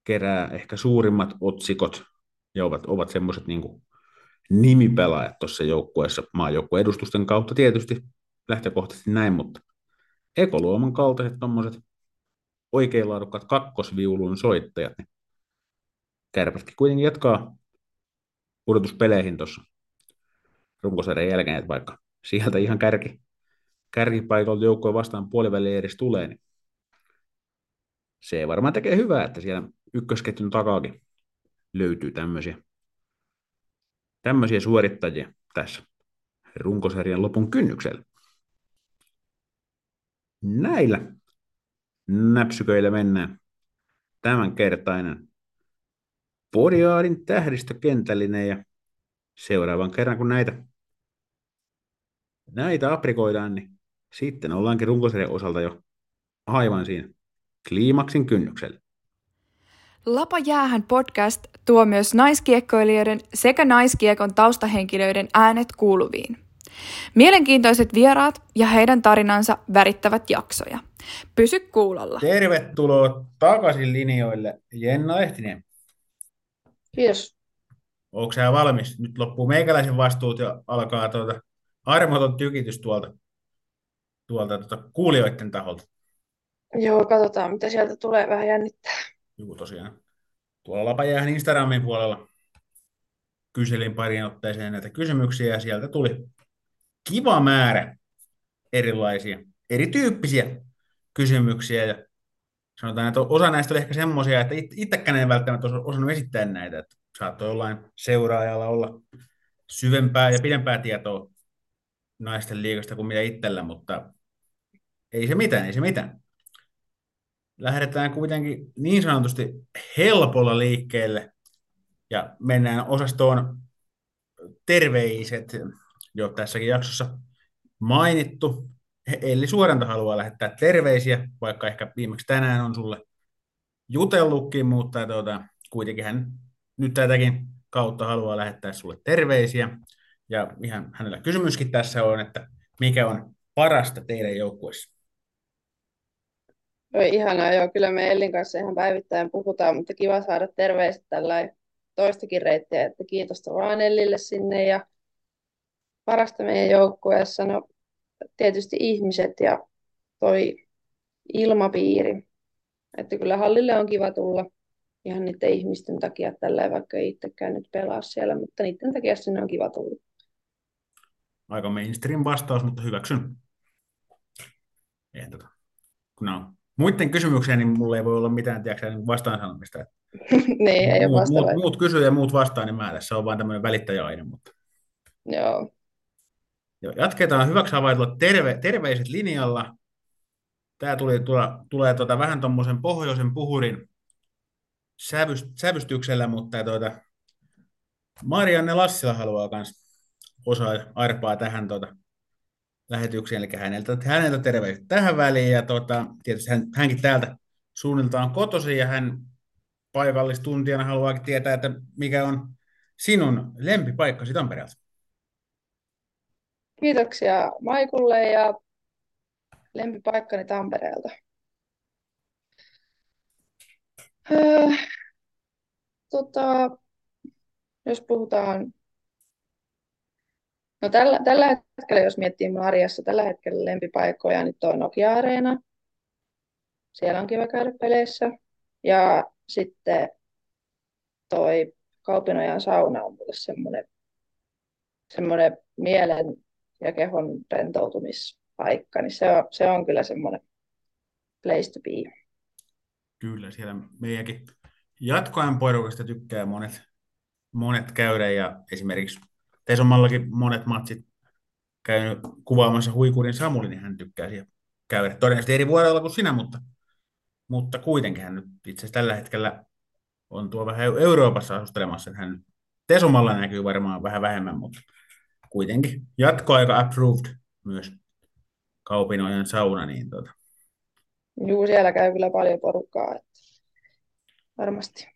kerää ehkä suurimmat otsikot ja ovat, ovat semmoiset niin nimipelaajat tuossa joukkueessa maajoukkueen edustusten kautta tietysti lähtökohtaisesti näin, mutta Ekoluoman kaltaiset tuommoiset oikein laadukkaat kakkosviulun soittajat, niin kärpätkin kuitenkin jatkaa pudotuspeleihin tuossa runkosarjan jälkeen, että vaikka sieltä ihan kärki, kärkipaikalta joukkoja vastaan puoliväliin edes tulee, niin se varmaan tekee hyvää, että siellä ykkösketjun takaakin löytyy tämmöisiä, tämmöisiä suorittajia tässä runkosarjan lopun kynnyksellä. Näillä näpsyköillä mennään tämänkertainen Podiaadin tähdistökentällinen ja seuraavan kerran kun näitä, näitä aprikoidaan, niin sitten ollaankin runkosarjan osalta jo aivan siinä kliimaksin kynnyksellä. Lapa jäähän podcast tuo myös naiskiekkoilijoiden sekä naiskiekon taustahenkilöiden äänet kuuluviin. Mielenkiintoiset vieraat ja heidän tarinansa värittävät jaksoja. Pysy kuulolla. Tervetuloa takaisin linjoille, Jenna Ehtinen. Kiitos. Onko sä valmis? Nyt loppuu meikäläisen vastuut ja alkaa tuota armoton tykitys tuolta, tuolta tuota kuulijoiden taholta. Joo, katsotaan mitä sieltä tulee, vähän jännittää. Joo, tosiaan. Tuolla Lapajäähän Instagramin puolella kyselin parin otteeseen näitä kysymyksiä ja sieltä tuli kiva määrä erilaisia, erityyppisiä kysymyksiä ja sanotaan, että osa näistä oli ehkä semmoisia, että itsekään en välttämättä osannut esittää näitä, että saattoi jollain seuraajalla olla syvempää ja pidempää tietoa naisten liikasta kuin mitä itsellä, mutta ei se mitään, ei se mitään. Lähdetään kuitenkin niin sanotusti helpolla liikkeelle ja mennään osastoon terveiset, jo tässäkin jaksossa mainittu. Eli Suoranta haluaa lähettää terveisiä, vaikka ehkä viimeksi tänään on sulle jutellutkin, mutta tuota, kuitenkin hän nyt tätäkin kautta haluaa lähettää sulle terveisiä. Ja ihan hänellä kysymyskin tässä on, että mikä on parasta teidän joukkueessa? Oi ihanaa, joo, kyllä me Ellin kanssa ihan päivittäin puhutaan, mutta kiva saada terveiset tällä toistakin reittiä, että kiitos vaan Ellille sinne ja parasta meidän joukkueessa, no tietysti ihmiset ja toi ilmapiiri. Että kyllä hallille on kiva tulla ihan niiden ihmisten takia tällä vaikka ei itsekään nyt pelaa siellä, mutta niiden takia sinne on kiva tulla. Aika mainstream vastaus, mutta hyväksyn. Eihän tota. Kun on muiden kysymyksiä, niin mulla ei voi olla mitään tiedätkö, niin vastaan sanomista. niin, ei muut, muut, muut kysyy ja muut vastaa, niin mä tässä on vain tämmöinen välittäjäaine. Mutta... Joo. Jatketaan hyväksi havaitulla terve, terveiset linjalla. Tämä tuli, tula, tulee tuota, vähän tuommoisen pohjoisen puhurin sävyst, sävystyksellä, mutta tuota, Marianne Lassila haluaa myös osaa arpaa tähän tuota, lähetyksiin, eli häneltä, häneltä terveiset tähän väliin, ja tota, tietysti hän, hänkin täältä suunniltaan kotosi, ja hän paikallistuntijana haluaakin tietää, että mikä on sinun lempipaikkasi Tampereelta. Kiitoksia Maikulle ja lempipaikkani Tampereelta. Öö, tota, jos puhutaan No tällä, tällä hetkellä, jos miettii Marjassa, tällä hetkellä lempipaikkoja, niin tuo Nokia-areena. Siellä on kiva käydä peleissä. Ja sitten toi Kaupinojan sauna on mulle semmoinen, semmoinen mielen ja kehon rentoutumispaikka, niin se on, se on kyllä semmoinen place to be. Kyllä, siellä meidänkin jatkoajan porukasta tykkää monet, monet käydä ja esimerkiksi Tesomallakin monet matsit käynyt kuvaamassa huikurin Samuli, niin hän tykkää siellä käydä. Todennäköisesti eri vuodella kuin sinä, mutta, mutta kuitenkin hän nyt itse asiassa tällä hetkellä on tuo vähän Euroopassa asustelemassa. Hän Tesomalla näkyy varmaan vähän vähemmän, mutta kuitenkin jatkoaika approved myös kaupinojen sauna. Niin tuota. Juu, siellä käy kyllä paljon porukkaa. Että varmasti.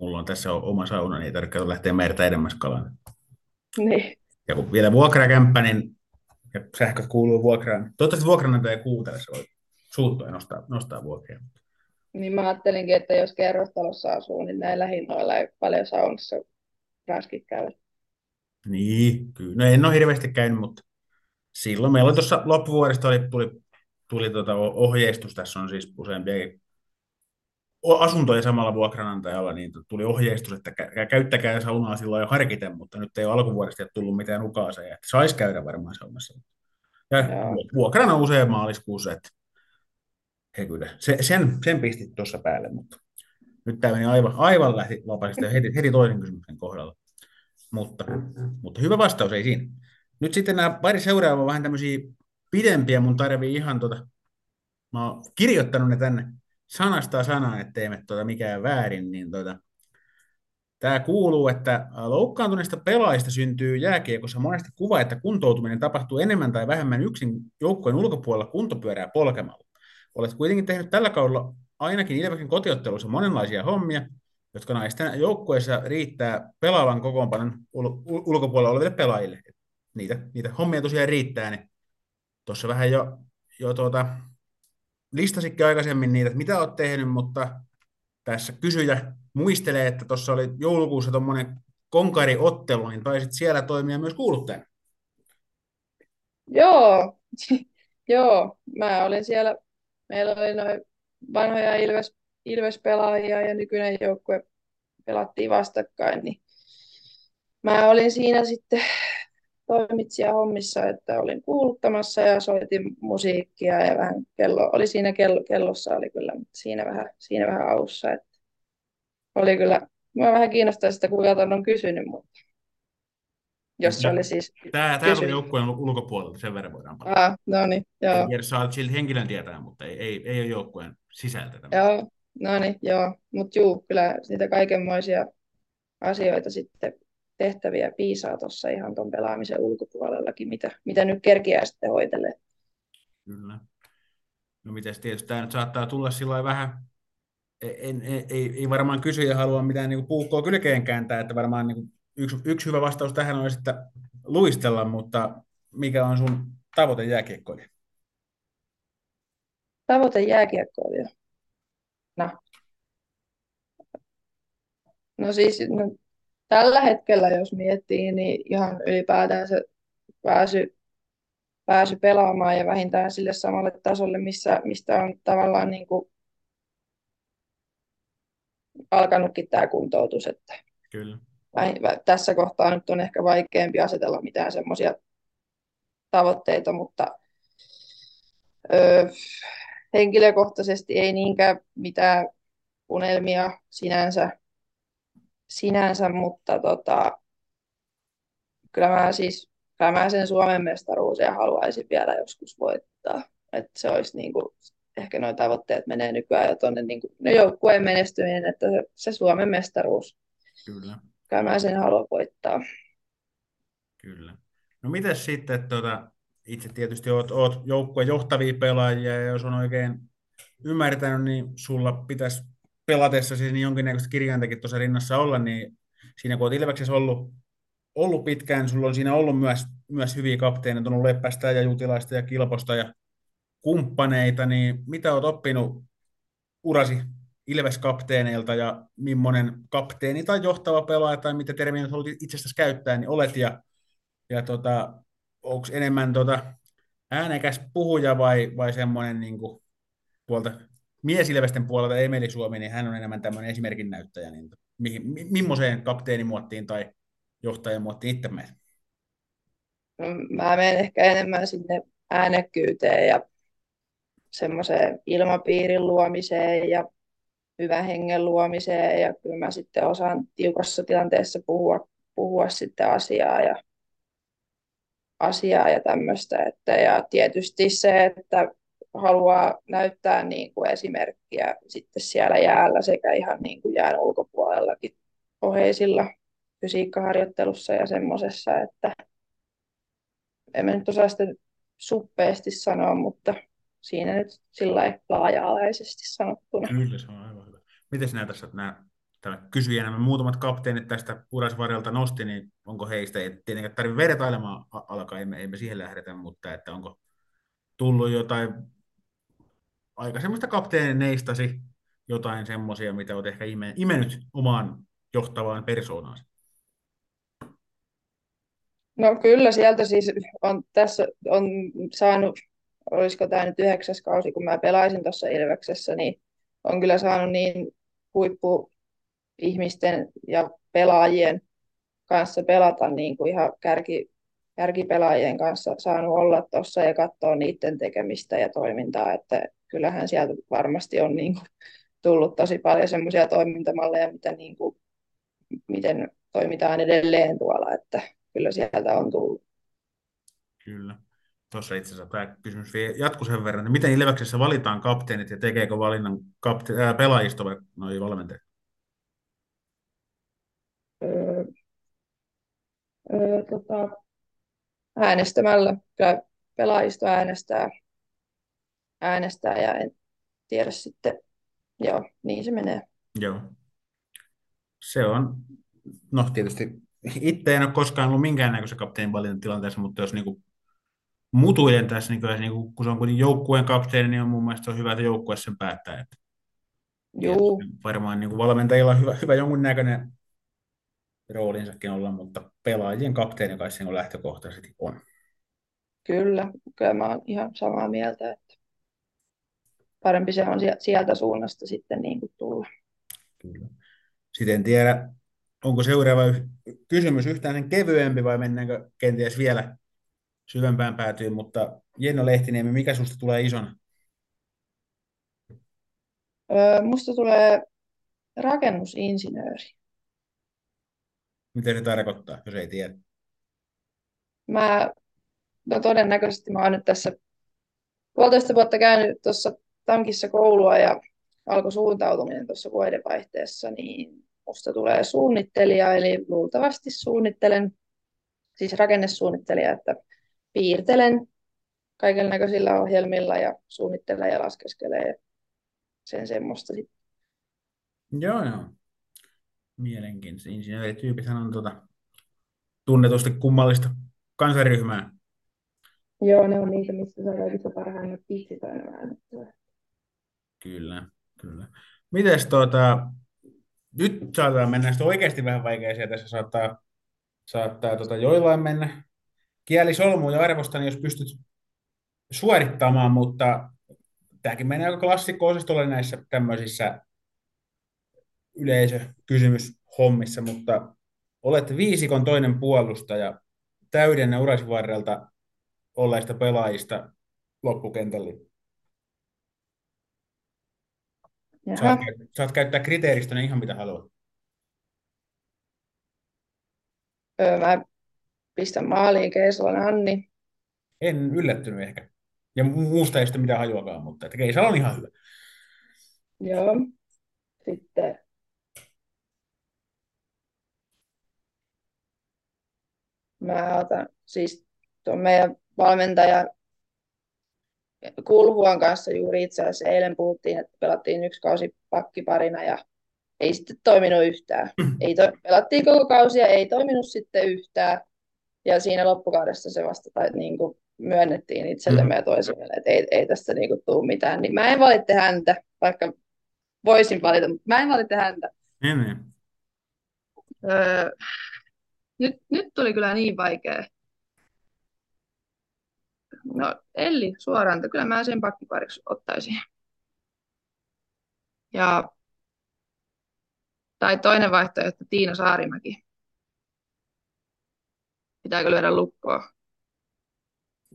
Mulla on tässä oma sauna, niin ei tarvitse lähteä merta edemmäs kalaan. Niin. Ja kun vielä vuokrakämppä, niin ja sähköt kuuluu vuokraan. Toivottavasti vuokranantaja ei kuuntele, se voi suuttua ja nostaa, nostaa vuokria. Niin mä ajattelinkin, että jos kerrostalossa asuu, niin näillä hinnoilla ei paljon saunassa pääskin käydä. Niin, kyllä. No en ole hirveästi käynyt, mutta silloin meillä oli tuossa loppuvuodesta oli, tuli, tuli tuota ohjeistus, tässä on siis useampiakin asuntoja samalla vuokranantajalla, niin tuli ohjeistus, että käyttäkää saunaa silloin jo harkiten, mutta nyt ei ole alkuvuodesta tullut mitään ukaaseja, että saisi käydä varmaan saunassa. Ja Joo. vuokrana usein maaliskuussa, että he kyllä, se, sen, sen pistit tuossa päälle, mutta nyt tämä meni aivan, aivan lähti vapaasti heti, heti toisen kysymyksen kohdalla. Mutta, mutta hyvä vastaus, ei siinä. Nyt sitten nämä pari seuraavaa vähän tämmöisiä pidempiä, mun tarvii ihan tota, mä oon kirjoittanut ne tänne sanasta sanaan, ettei me tuota mikään väärin, niin tuota, Tämä kuuluu, että loukkaantuneista pelaajista syntyy jääkiekossa monesti kuva, että kuntoutuminen tapahtuu enemmän tai vähemmän yksin joukkueen ulkopuolella kuntopyörää polkemalla. Olet kuitenkin tehnyt tällä kaudella ainakin Ilveksen kotiottelussa monenlaisia hommia, jotka naisten joukkueessa riittää pelaavan kokoonpanon ul- ulkopuolella oleville pelaajille. Niitä, niitä hommia tosiaan riittää, niin tuossa vähän jo, jo tuota, listasikin aikaisemmin niitä, että mitä olet tehnyt, mutta tässä kysyjä muistelee, että tuossa oli joulukuussa tuommoinen konkariottelu, niin taisit siellä toimia myös kuuluttajana. Joo, joo, mä olin siellä, meillä oli noin vanhoja Ilves, Ilves-pelaajia ja nykyinen joukkue pelattiin vastakkain, niin mä olin siinä sitten toimitsija hommissa, että olin kuuluttamassa ja soitin musiikkia ja vähän kello, oli siinä kello, kellossa oli kyllä, mutta siinä vähän, siinä vähän aussa, että oli kyllä, mä vähän kiinnostaa sitä, kuinka on kysynyt, mutta jos se oli siis Tämä, tämä oli joukkueen ulkopuolelta, sen verran voidaan palata. Ah, no niin, joo. Saa silti henkilön tietää, mutta ei, ei, ei ole joukkueen sisältä. Tämä. Joo, no niin, joo. Mutta juu, kyllä niitä kaikenmoisia asioita sitten tehtäviä piisaa tuossa ihan tuon pelaamisen ulkopuolellakin, mitä, mitä nyt kerkiää sitten hoitelee. Kyllä. No miten tietysti tämä nyt saattaa tulla sillä vähän, en, en, ei, ei varmaan kysyjä halua mitään niin puukkoa kylkeen kääntää, että varmaan niin yksi, yksi hyvä vastaus tähän on sitten luistella, mutta mikä on sun tavoite jääkiekkoilija? Tavoite jääkiekkoilija? No. No siis no, tällä hetkellä, jos miettii, niin ihan ylipäätään se pääsy, pääsy pelaamaan ja vähintään sille samalle tasolle, missä, mistä on tavallaan niin kuin alkanutkin tämä kuntoutus. Että Kyllä. Tässä kohtaa nyt on ehkä vaikeampi asetella mitään semmoisia tavoitteita, mutta ö, henkilökohtaisesti ei niinkään mitään unelmia sinänsä sinänsä, mutta tota, kyllä mä siis kyllä mä sen Suomen mestaruuden haluaisin vielä joskus voittaa. Että se olisi niin kuin, ehkä nuo tavoitteet menee nykyään jo tuonne niin no joukkueen menestyminen, että se, se Suomen mestaruus. Kyllä. Kyllä mä sen haluan voittaa. Kyllä. No mites sitten, tuota, itse tietysti oot, oot joukkueen johtavia pelaajia, ja jos on oikein ymmärtänyt, niin sulla pitäisi pelatessa siis niin jonkinnäköistä kirjaintakin tuossa rinnassa olla, niin siinä kun olet Ilveksessä ollut, ollut pitkään, sulla on siinä ollut myös, myös hyviä kapteeneita, on Leppästä ja Jutilaista ja Kilposta ja kumppaneita, niin mitä olet oppinut urasi Ilves-kapteeneilta ja millainen kapteeni tai johtava pelaaja tai mitä termiä haluat itsestäsi käyttää, niin olet ja, ja tota, onko enemmän tota äänekäs puhuja vai, vai semmoinen niin kuin, tuolta miesilvesten puolelta Emeli Suomi, niin hän on enemmän tämmöinen esimerkin näyttäjä, niin mihin, mi, millaiseen kapteenimuottiin tai johtajamuottiin itse menet? No, mä menen ehkä enemmän sinne äänekkyyteen ja semmoiseen ilmapiirin luomiseen ja hyvän hengen luomiseen ja kyllä mä sitten osaan tiukassa tilanteessa puhua, puhua sitten asiaa ja, asiaa ja tämmöistä. Että, ja tietysti se, että haluaa näyttää niin kuin esimerkkiä sitten siellä jäällä sekä ihan niin kuin jään ulkopuolellakin oheisilla fysiikkaharjoittelussa ja semmoisessa, että en nyt osaa sitä suppeasti sanoa, mutta siinä nyt sillä laaja-alaisesti sanottuna. Kyllä, se on aivan hyvä. Miten sinä tässä nämä kysyjänä nämä muutamat kapteenit tästä Urasvarjalta nosti, niin onko heistä, ei tietenkään tarvitse vertailemaan alkaa, emme, emme siihen lähdetä, mutta että onko tullut jotain aikaisemmasta kapteeneistasi jotain semmoisia, mitä olet ehkä ime, imennyt omaan johtavaan persoonaan? No kyllä sieltä siis on tässä on saanut, olisiko tämä nyt yhdeksäs kausi, kun mä pelaisin tuossa Ilveksessä, niin on kyllä saanut niin huippuihmisten ja pelaajien kanssa pelata niin kuin ihan kärki, kärkipelaajien kanssa saanut olla tuossa ja katsoa niiden tekemistä ja toimintaa, että kyllähän sieltä varmasti on niin kuin tullut tosi paljon semmoisia toimintamalleja, mitä niin kuin, miten toimitaan edelleen tuolla, että kyllä sieltä on tullut. Kyllä. Tuossa itse asiassa tämä kysymys jatkuu sen verran, miten Ilveksessä valitaan kapteenit ja tekeekö valinnan kapte- ää, pelaajista vai noin valmentajat? Öö, öö, tota, äänestämällä. Kyllä pelaajisto äänestää, äänestää ja en tiedä sitten, joo, niin se menee. Joo. Se on, no tietysti itse en ole koskaan ollut minkäännäköisen kapteenin valinnan tilanteessa, mutta jos niinku mutujen tässä, niin kyllä, niin kun se on kuitenkin joukkueen kapteeni, niin on mun mielestä on hyvä, että joukkue sen päättää. Että Joo. Varmaan niin kuin valmentajilla on hyvä, hyvä jonkunnäköinen roolinsakin olla, mutta pelaajien kapteeni kai sen lähtökohtaisesti on. Kyllä, kyllä mä oon ihan samaa mieltä, että parempi se on sieltä suunnasta sitten niin kuin tulla. Kyllä. Sitten en tiedä, onko seuraava kysymys yhtään sen kevyempi vai mennäänkö kenties vielä syvempään päätyyn, mutta Jenno Lehtiniemi, mikä susta tulee isona? Öö, musta tulee rakennusinsinööri. Mitä se tarkoittaa, jos ei tiedä? Mä, no todennäköisesti mä oon nyt tässä puolitoista vuotta käynyt tuossa tankissa koulua ja alkoi suuntautuminen tuossa vuodenvaihteessa, niin musta tulee suunnittelija, eli luultavasti suunnittelen, siis rakennesuunnittelija, että piirtelen kaiken näköisillä ohjelmilla ja suunnittelen ja laskeskelen sen semmoista sitten. Joo, joo. Mielenkiintoista. Insinöörityypithän on tuota, tunnetusti kummallista kansaryhmää. Joo, ne on niitä, missä saa kaikista parhaimmat pitsit aina väännettyä. Kyllä, kyllä. Mites tuota, nyt saattaa mennä sitten oikeasti vähän vaikeaa, tässä saattaa, saattaa tuota, joillain mennä kieli solmuun ja arvostan, jos pystyt suorittamaan, mutta tämäkin menee aika klassikko-osastolle näissä tämmöisissä yleisökysymyshommissa, mutta olet viisikon toinen puolustaja täydennä urasi varrelta olleista pelaajista loppukentällä. Saat, saat käyttää kriteeristönä ihan mitä haluat. Öö, mä pistän maaliin Keesalan Anni. En yllättynyt ehkä. Ja muusta ei sitten mitään hajuakaan, mutta että Keisala on ihan hyvä. Joo. Sitten mä otan, siis tuon meidän valmentaja Kulhuan kanssa juuri itse asiassa eilen puhuttiin, että pelattiin yksi kausi pakkiparina ja ei sitten toiminut yhtään. Ei to, pelattiin koko kausi ja ei toiminut sitten yhtään. Ja siinä loppukaudessa se vasta tai niin kuin myönnettiin itsellemme mm. ja toisille, että ei, ei tästä niin kuin tule mitään. Niin mä en valitte häntä, vaikka voisin valita, mutta mä en valitte häntä. Niin, niin. Öö, nyt, nyt tuli kyllä niin vaikea. No Elli suoraan, että kyllä mä sen pakkipariksi ottaisin. Ja, tai toinen vaihtoehto, Tiina Saarimäki. Pitääkö lyödä lukkoa?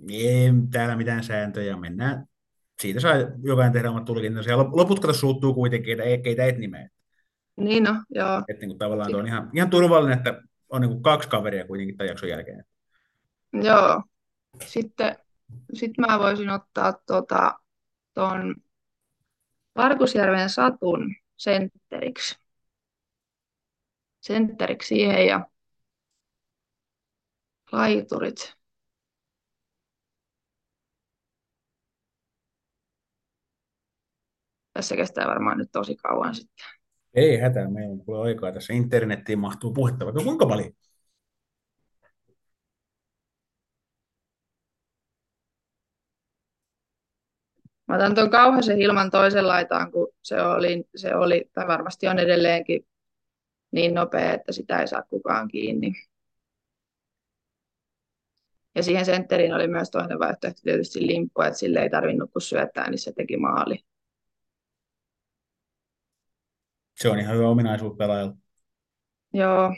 Ei täällä mitään sääntöjä, mennään. Siitä saa jokainen tehdä omat tulkintansa. Loput kato suuttuu kuitenkin, että keitä et nimeä. Niin no, joo. Että niin kuin tavallaan on ihan, ihan turvallinen, että on niin kuin kaksi kaveria kuitenkin tämän jakson jälkeen. Joo. Sitten sit mä voisin ottaa tota, ton Varkusjärven Satun sentteriksi. Sentteriksi siihen ja laiturit. Tässä kestää varmaan nyt tosi kauan sitten. Ei hätää, meillä on kuule aikaa tässä. Internettiin mahtuu puhetta vaikka kuinka paljon. Mä otan tuon kauhaisen ilman toisen laitaan, kun se oli, se oli, tai varmasti on edelleenkin niin nopea, että sitä ei saa kukaan kiinni. Ja siihen sentteriin oli myös toinen vaihtoehto tietysti limppu, että sille ei tarvinnut kun syöttää, niin se teki maali. Se on ihan hyvä ominaisuus pelaajalla. Joo.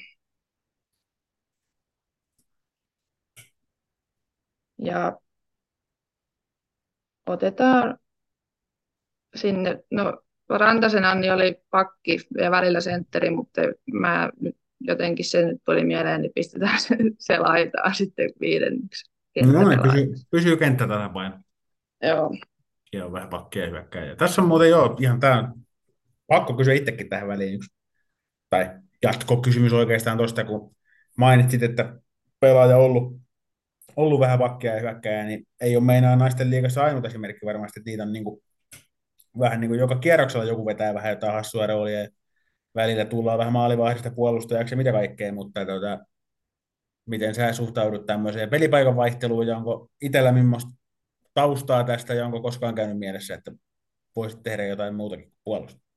Ja otetaan sinne, no Rantasen Anni oli pakki ja välillä sentteri, mutta mä nyt jotenkin se nyt tuli mieleen, niin pistetään se, se laitaa sitten viidenneksi. No niin, pysyy, pysyy kenttätasapaino. Joo. Siellä on vähän pakkia hyökkäjä. Tässä on muuten joo, ihan tämä pakko kysyä itsekin tähän väliin yksi, tai jatkokysymys oikeastaan tuosta, kun mainitsit, että pelaaja on ollut, ollut vähän pakkia ja hyökkäjä, niin ei ole meinaa naisten liigassa ainut esimerkki varmasti, että niitä on niin kuin, vähän niin kuin joka kierroksella joku vetää vähän jotain hassua roolia ja välillä tullaan vähän maalivahdista puolustajaksi ja mitä kaikkea, mutta tuota, miten sä suhtaudut tämmöiseen pelipaikan vaihteluun ja onko itsellä millaista taustaa tästä ja onko koskaan käynyt mielessä, että voisit tehdä jotain muutakin puolusta? No,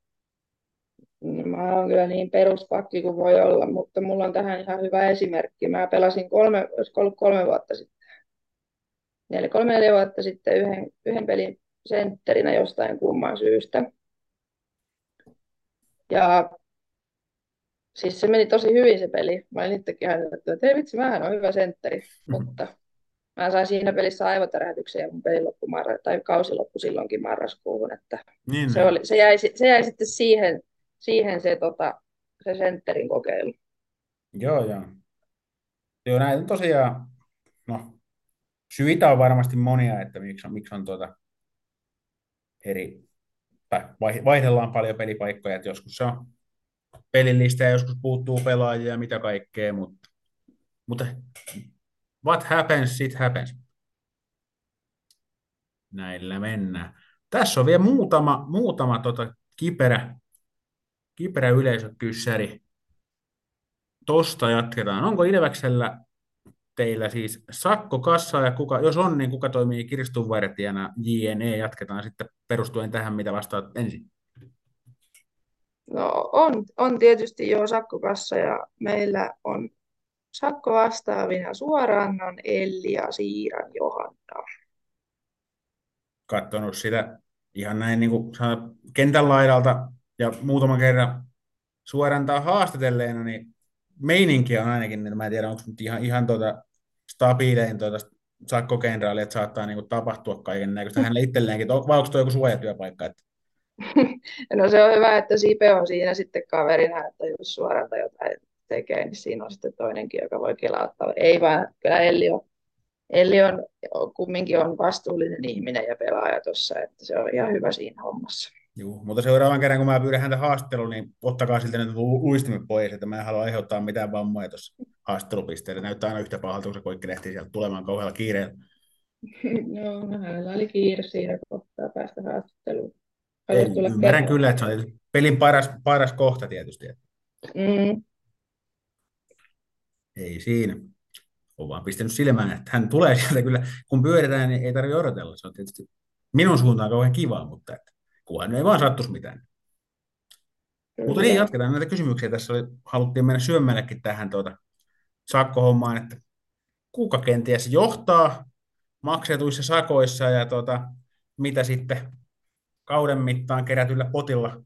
mä oon kyllä niin peruspakki kuin voi olla, mutta mulla on tähän ihan hyvä esimerkki. Mä pelasin kolme, olisiko ollut kolme vuotta sitten, neljä, kolme neljä vuotta sitten yhden, yhden pelin sentterinä jostain kumman syystä. Ja siis se meni tosi hyvin se peli. Mä olin itsekin että hei vitsi, mähän on hyvä sentteri, mm. mutta mä sain siinä pelissä aivotärähdyksen ja mun peli loppu marra, tai kausi loppui silloinkin marraskuuhun, että niin, se, oli, se, jäi, se jäi sitten siihen, siihen se, tota, se sentterin kokeilu. Joo, joo. Joo, näitä on tosiaan, no, syitä on varmasti monia, että miksi on, miksi on tuota eri, tai vaihdellaan paljon pelipaikkoja, että joskus se on pelillistä ja joskus puuttuu pelaajia ja mitä kaikkea, mutta, mutta what happens, it happens. Näillä mennään. Tässä on vielä muutama, muutama tota kiperä kiperä yleisökyssäri. Tosta jatketaan. Onko Ilveksellä teillä siis sakko kassaa ja kuka, jos on, niin kuka toimii kirstunvartijana JNE? Jatketaan sitten perustuen tähän, mitä vastaat ensin. No on, on tietysti jo sakkokassa ja meillä on sakko vastaavina suoraan Elli ja Siiran Johanna. Katsonut sitä ihan näin niin kuin kentän laidalta ja muutaman kerran suorantaa haastatelleena, niin meininki on ainakin, niin mä en tiedä, onko nyt ihan, ihan tuota stabiilein tuota sakkokenraali, että saattaa niin kuin, tapahtua kaiken näköistä hänelle itselleenkin, vai onko tuo joku suojatyöpaikka? Että... no se on hyvä, että Sipe on siinä sitten kaverina, että jos suoranta jotain tekee, niin siinä on sitten toinenkin, joka voi kelauttaa. Ei vaan, kyllä Elli on, Elli on kumminkin on vastuullinen ihminen ja pelaaja tuossa, että se on ihan hyvä siinä hommassa. Joo, mutta seuraavan kerran, kun mä pyydän häntä haastatteluun, niin ottakaa siltä nyt luistimet pois, että mä en halua aiheuttaa mitään vammoja tuossa haastattelupisteelle. Näyttää aina yhtä pahalta, kun se koikki ehtii sieltä tulemaan kauhealla kiireellä. Joo, no hänellä oli kiire siinä kohtaa päästä haastatteluun. Haluaisi tulla ymmärrän kertomaan. kyllä, että se on pelin paras, paras kohta tietysti. Mm, Ei siinä. On vaan pistänyt silmään, että hän tulee sieltä kyllä. Kun pyöritään, niin ei tarvitse odotella. Se on tietysti minun suuntaan kauhean kivaa, mutta että, kunhan ei vaan sattuisi mitään. Mutta niin, kyllä. jatketaan näitä kysymyksiä. Tässä oli, haluttiin mennä syömmällekin tähän tuota sakkohommaan, että kuka kenties johtaa maksetuissa sakoissa ja tuota, mitä sitten kauden mittaan kerätyllä potilla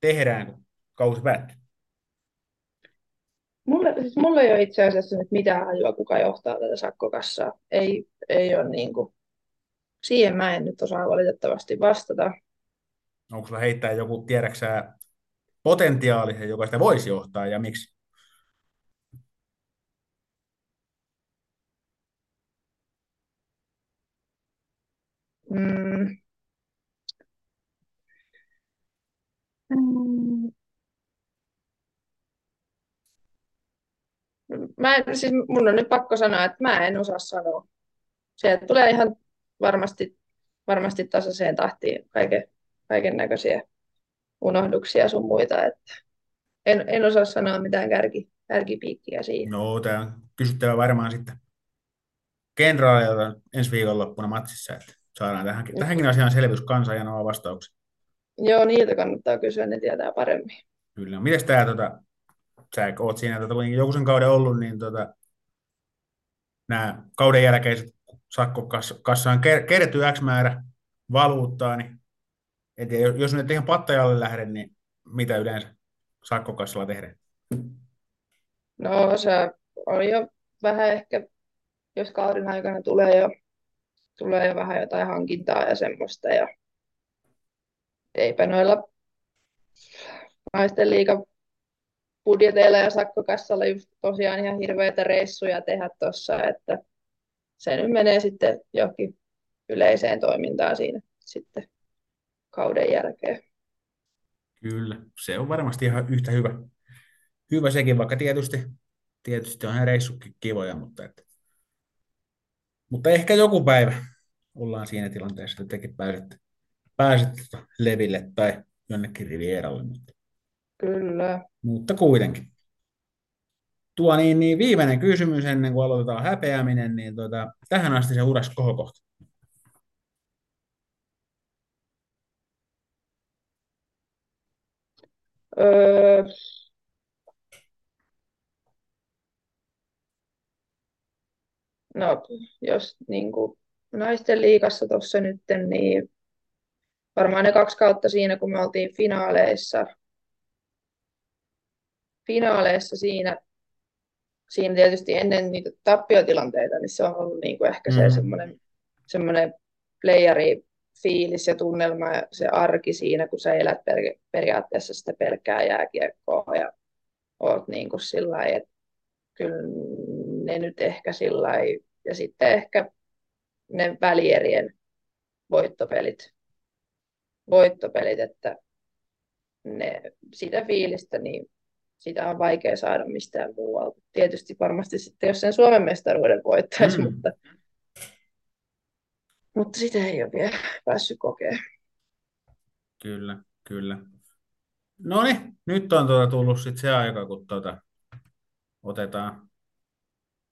tehdään, kun kausi päättyy. Mulle, siis mulla ei ole itse asiassa nyt mitään hajua, kuka johtaa tätä sakkokassaa. Ei, ei ole niin kuin, siihen mä en nyt osaa valitettavasti vastata. Onko sulla heittää joku, tiedäksää, potentiaalisen, joka sitä voisi johtaa ja miksi? Mm. Mm. Mä en, siis mun on nyt pakko sanoa, että mä en osaa sanoa. Se tulee ihan varmasti, varmasti tasaiseen tahtiin kaiken, kaiken näköisiä unohduksia sun muita. Että en, en osaa sanoa mitään kärki, kärkipiikkiä siihen. No, tämä on kysyttävä varmaan sitten kenraalilta ensi viikonloppuna matsissa, että saadaan tähänkin, tähänkin asiaan selvyys kansa ja nuo vastaukset. Joo, niiltä kannattaa kysyä, ne tietää paremmin. Kyllä. Mites tämä, tota, sä oot siinä tota, joku sen kauden ollut, niin tota, nämä kauden jälkeiset sakkokassaan ker- kertyy X määrä valuuttaa, niin tiedä, jos nyt ihan pattajalle lähden, niin mitä yleensä sakkokassalla tehdään? No se on jo vähän ehkä, jos kauden aikana tulee jo, tulee jo vähän jotain hankintaa ja semmoista. Ja eipä noilla naisten liiga budjeteilla ja sakkokassalla just tosiaan ihan hirveitä reissuja tehdä tuossa, että se nyt menee sitten johonkin yleiseen toimintaan siinä sitten kauden jälkeen. Kyllä, se on varmasti ihan yhtä hyvä, hyvä sekin, vaikka tietysti, tietysti on reissukin kivoja, mutta, että, mutta ehkä joku päivä ollaan siinä tilanteessa, että tekin pääsette, pääsette leville tai jonnekin Rivieralle, mutta, Kyllä. mutta kuitenkin. Tuo niin, niin viimeinen kysymys ennen kuin aloitetaan häpeäminen, niin tota, tähän asti se uras kohokohta. Öö, no, jos niin kuin naisten liigassa tuossa nyt, niin varmaan ne kaksi kautta siinä, kun me oltiin finaaleissa. Finaaleissa siinä, siinä tietysti ennen niitä tappiotilanteita, niin se on ollut niin kuin ehkä se Mm. semmoinen, semmoinen playeri fiilis ja tunnelma ja se arki siinä, kun sä elät per, periaatteessa sitä pelkkää jääkiekkoa ja oot niin kuin sillä lailla, että kyllä ne nyt ehkä sillä ja sitten ehkä ne välierien voittopelit, voittopelit, että ne, sitä fiilistä, niin sitä on vaikea saada mistään muualta. Tietysti varmasti sitten, jos sen Suomen mestaruuden voittaisi, mm. mutta, mutta sitä ei ole vielä päässyt kokemaan. Kyllä, kyllä. No niin, nyt on tuota tullut sitten se aika, kun tuota, otetaan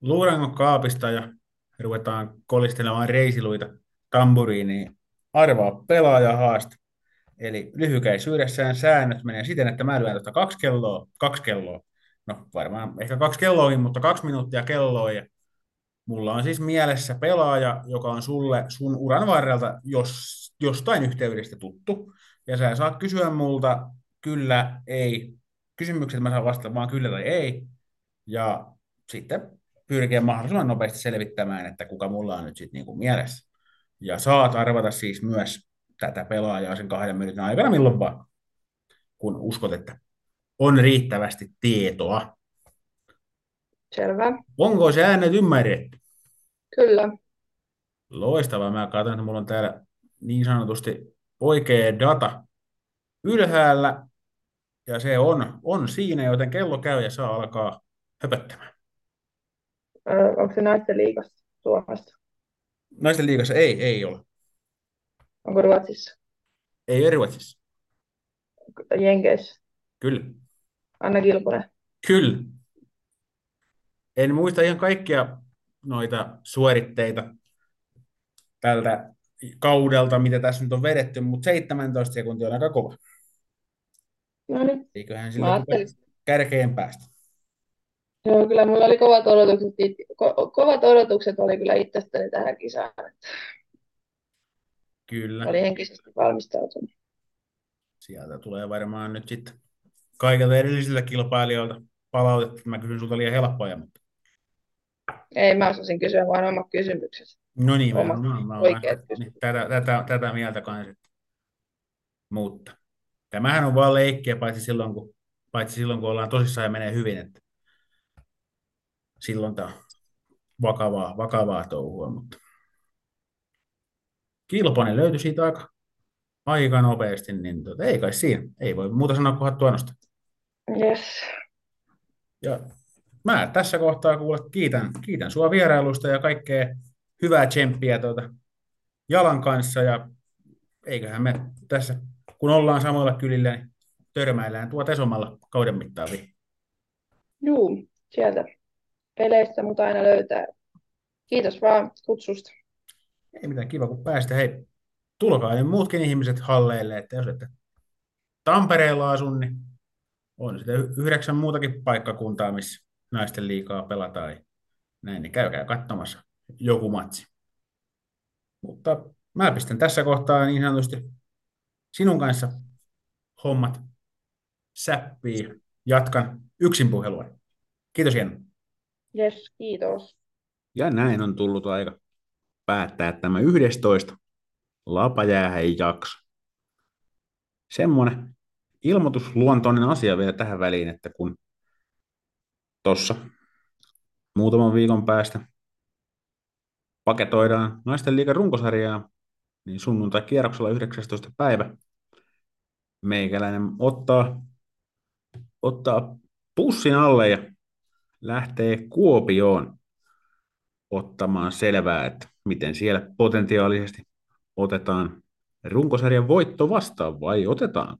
luurangon kaapista ja ruvetaan kolistelemaan reisiluita tamburiiniin. Arvaa pelaaja haaste. Eli lyhykäisyydessään säännöt menee siten, että mä lyön tuosta kaksi kelloa, kaksi kelloa. No varmaan ehkä kaksi kelloakin, mutta kaksi minuuttia kelloa. Ja mulla on siis mielessä pelaaja, joka on sulle sun uran varrelta jos, jostain yhteydestä tuttu. Ja sä saat kysyä multa kyllä, ei. Kysymykset mä saan vastata vaan kyllä tai ei. Ja sitten pyrkiä mahdollisimman nopeasti selvittämään, että kuka mulla on nyt sitten niinku mielessä. Ja saat arvata siis myös tätä pelaajaa sen kahden minuutin aikana milloin vaan, kun uskot, että on riittävästi tietoa. Selvä. Onko se äänet ymmärretty? Kyllä. Loistavaa. Mä katson, että mulla on täällä niin sanotusti oikea data ylhäällä, ja se on, on siinä, joten kello käy ja saa alkaa höpöttämään. onko se naisten liigassa Suomessa? Naisten liigassa ei, ei ole. Onko Ruotsissa? Ei ole Ruotsissa. Jenkeissä? Kyllä. Anna Kilponen? Kyllä. En muista ihan kaikkia noita suoritteita tältä kaudelta, mitä tässä nyt on vedetty, mutta 17 sekuntia on aika kova. No niin. Eiköhän sillä kärkeen päästä. Joo, kyllä mulla oli kovat odotukset, ko- kovat odotukset oli kyllä itsestäni tähän kisaan. Kyllä. Oli henkisesti valmistautunut. Sieltä tulee varmaan nyt sitten kaikilta edellisiltä kilpailijoilta palautetta, mä kysyn sulta liian helppoja, mutta Ei, mä osasin kysyä vain omat kysymykset. no niin, Omat mä, oikeat mä, kysymykset. tätä, tätä, tätä mieltä kanssa. Mutta tämähän on vaan leikkiä, paitsi silloin, kun, paitsi silloin, kun ollaan tosissaan ja menee hyvin, että silloin tämä on vakavaa, vakavaa touhua, mutta Kilponen löytyi siitä aika, aika nopeasti, niin tota, ei kai siinä, ei voi muuta sanoa kuin hattua nostaa. Yes. Ja mä tässä kohtaa kuule kiitän, kiitän sua vierailusta ja kaikkea hyvää tsemppiä tuota jalan kanssa ja eiköhän me tässä, kun ollaan samoilla kylillä, niin törmäillään tuo Tesomalla kauden mittaan vielä. Juu, sieltä peleistä mut aina löytää. Kiitos vaan kutsusta. Ei mitään kiva, kun päästä. Hei, tulkaa nyt muutkin ihmiset halleille, että jos ette Tampereella asu, niin on sitten yhdeksän muutakin paikkakuntaa, missä naisten liikaa pelataan. ja Näin, niin käykää katsomassa joku matsi. Mutta mä pistän tässä kohtaa niin sanotusti sinun kanssa hommat säppiin. Jatkan yksin puhelua. Kiitos Jenna. Yes, kiitos. Ja näin on tullut aika päättää tämä 11 Lapajäähän jakso. Semmoinen ilmoitusluontoinen asia vielä tähän väliin, että kun tuossa muutaman viikon päästä paketoidaan naisten liigan runkosarjaa, niin sunnuntai-kierroksella 19. päivä meikäläinen ottaa, ottaa pussin alle ja lähtee Kuopioon ottamaan selvää, että miten siellä potentiaalisesti otetaan runkosarjan voitto vastaan vai otetaan.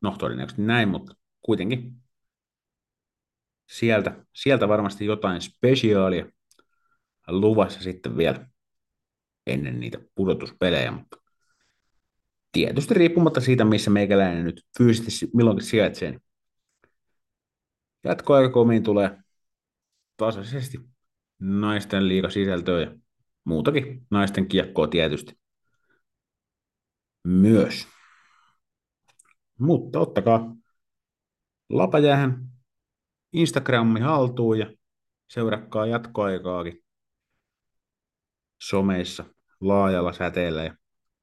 No todennäköisesti näin, mutta kuitenkin sieltä, sieltä varmasti jotain spesiaalia luvassa sitten vielä ennen niitä pudotuspelejä, mutta tietysti riippumatta siitä, missä meikäläinen nyt fyysisesti milloinkin sijaitsee, niin jatkoaikakomiin tulee tasaisesti naisten liiga sisältöä ja muutakin naisten kiekkoa tietysti myös. Mutta ottakaa Lapajäähän Instagrammi haltuun ja seurakkaa jatkoaikaakin someissa laajalla säteellä. Ja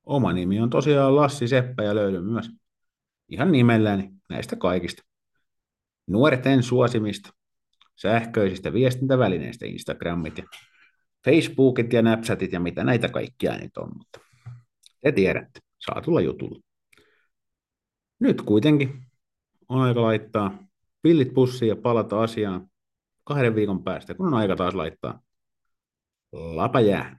oma nimi on tosiaan Lassi Seppä ja löydyn myös ihan nimelläni näistä kaikista nuorten suosimista sähköisistä viestintävälineistä, Instagramit ja Facebookit ja Snapchatit ja mitä näitä kaikkia nyt on, mutta te tiedätte, saa tulla jutulla. Nyt kuitenkin on aika laittaa pillit pussiin ja palata asiaan kahden viikon päästä, kun on aika taas laittaa lapajäähän.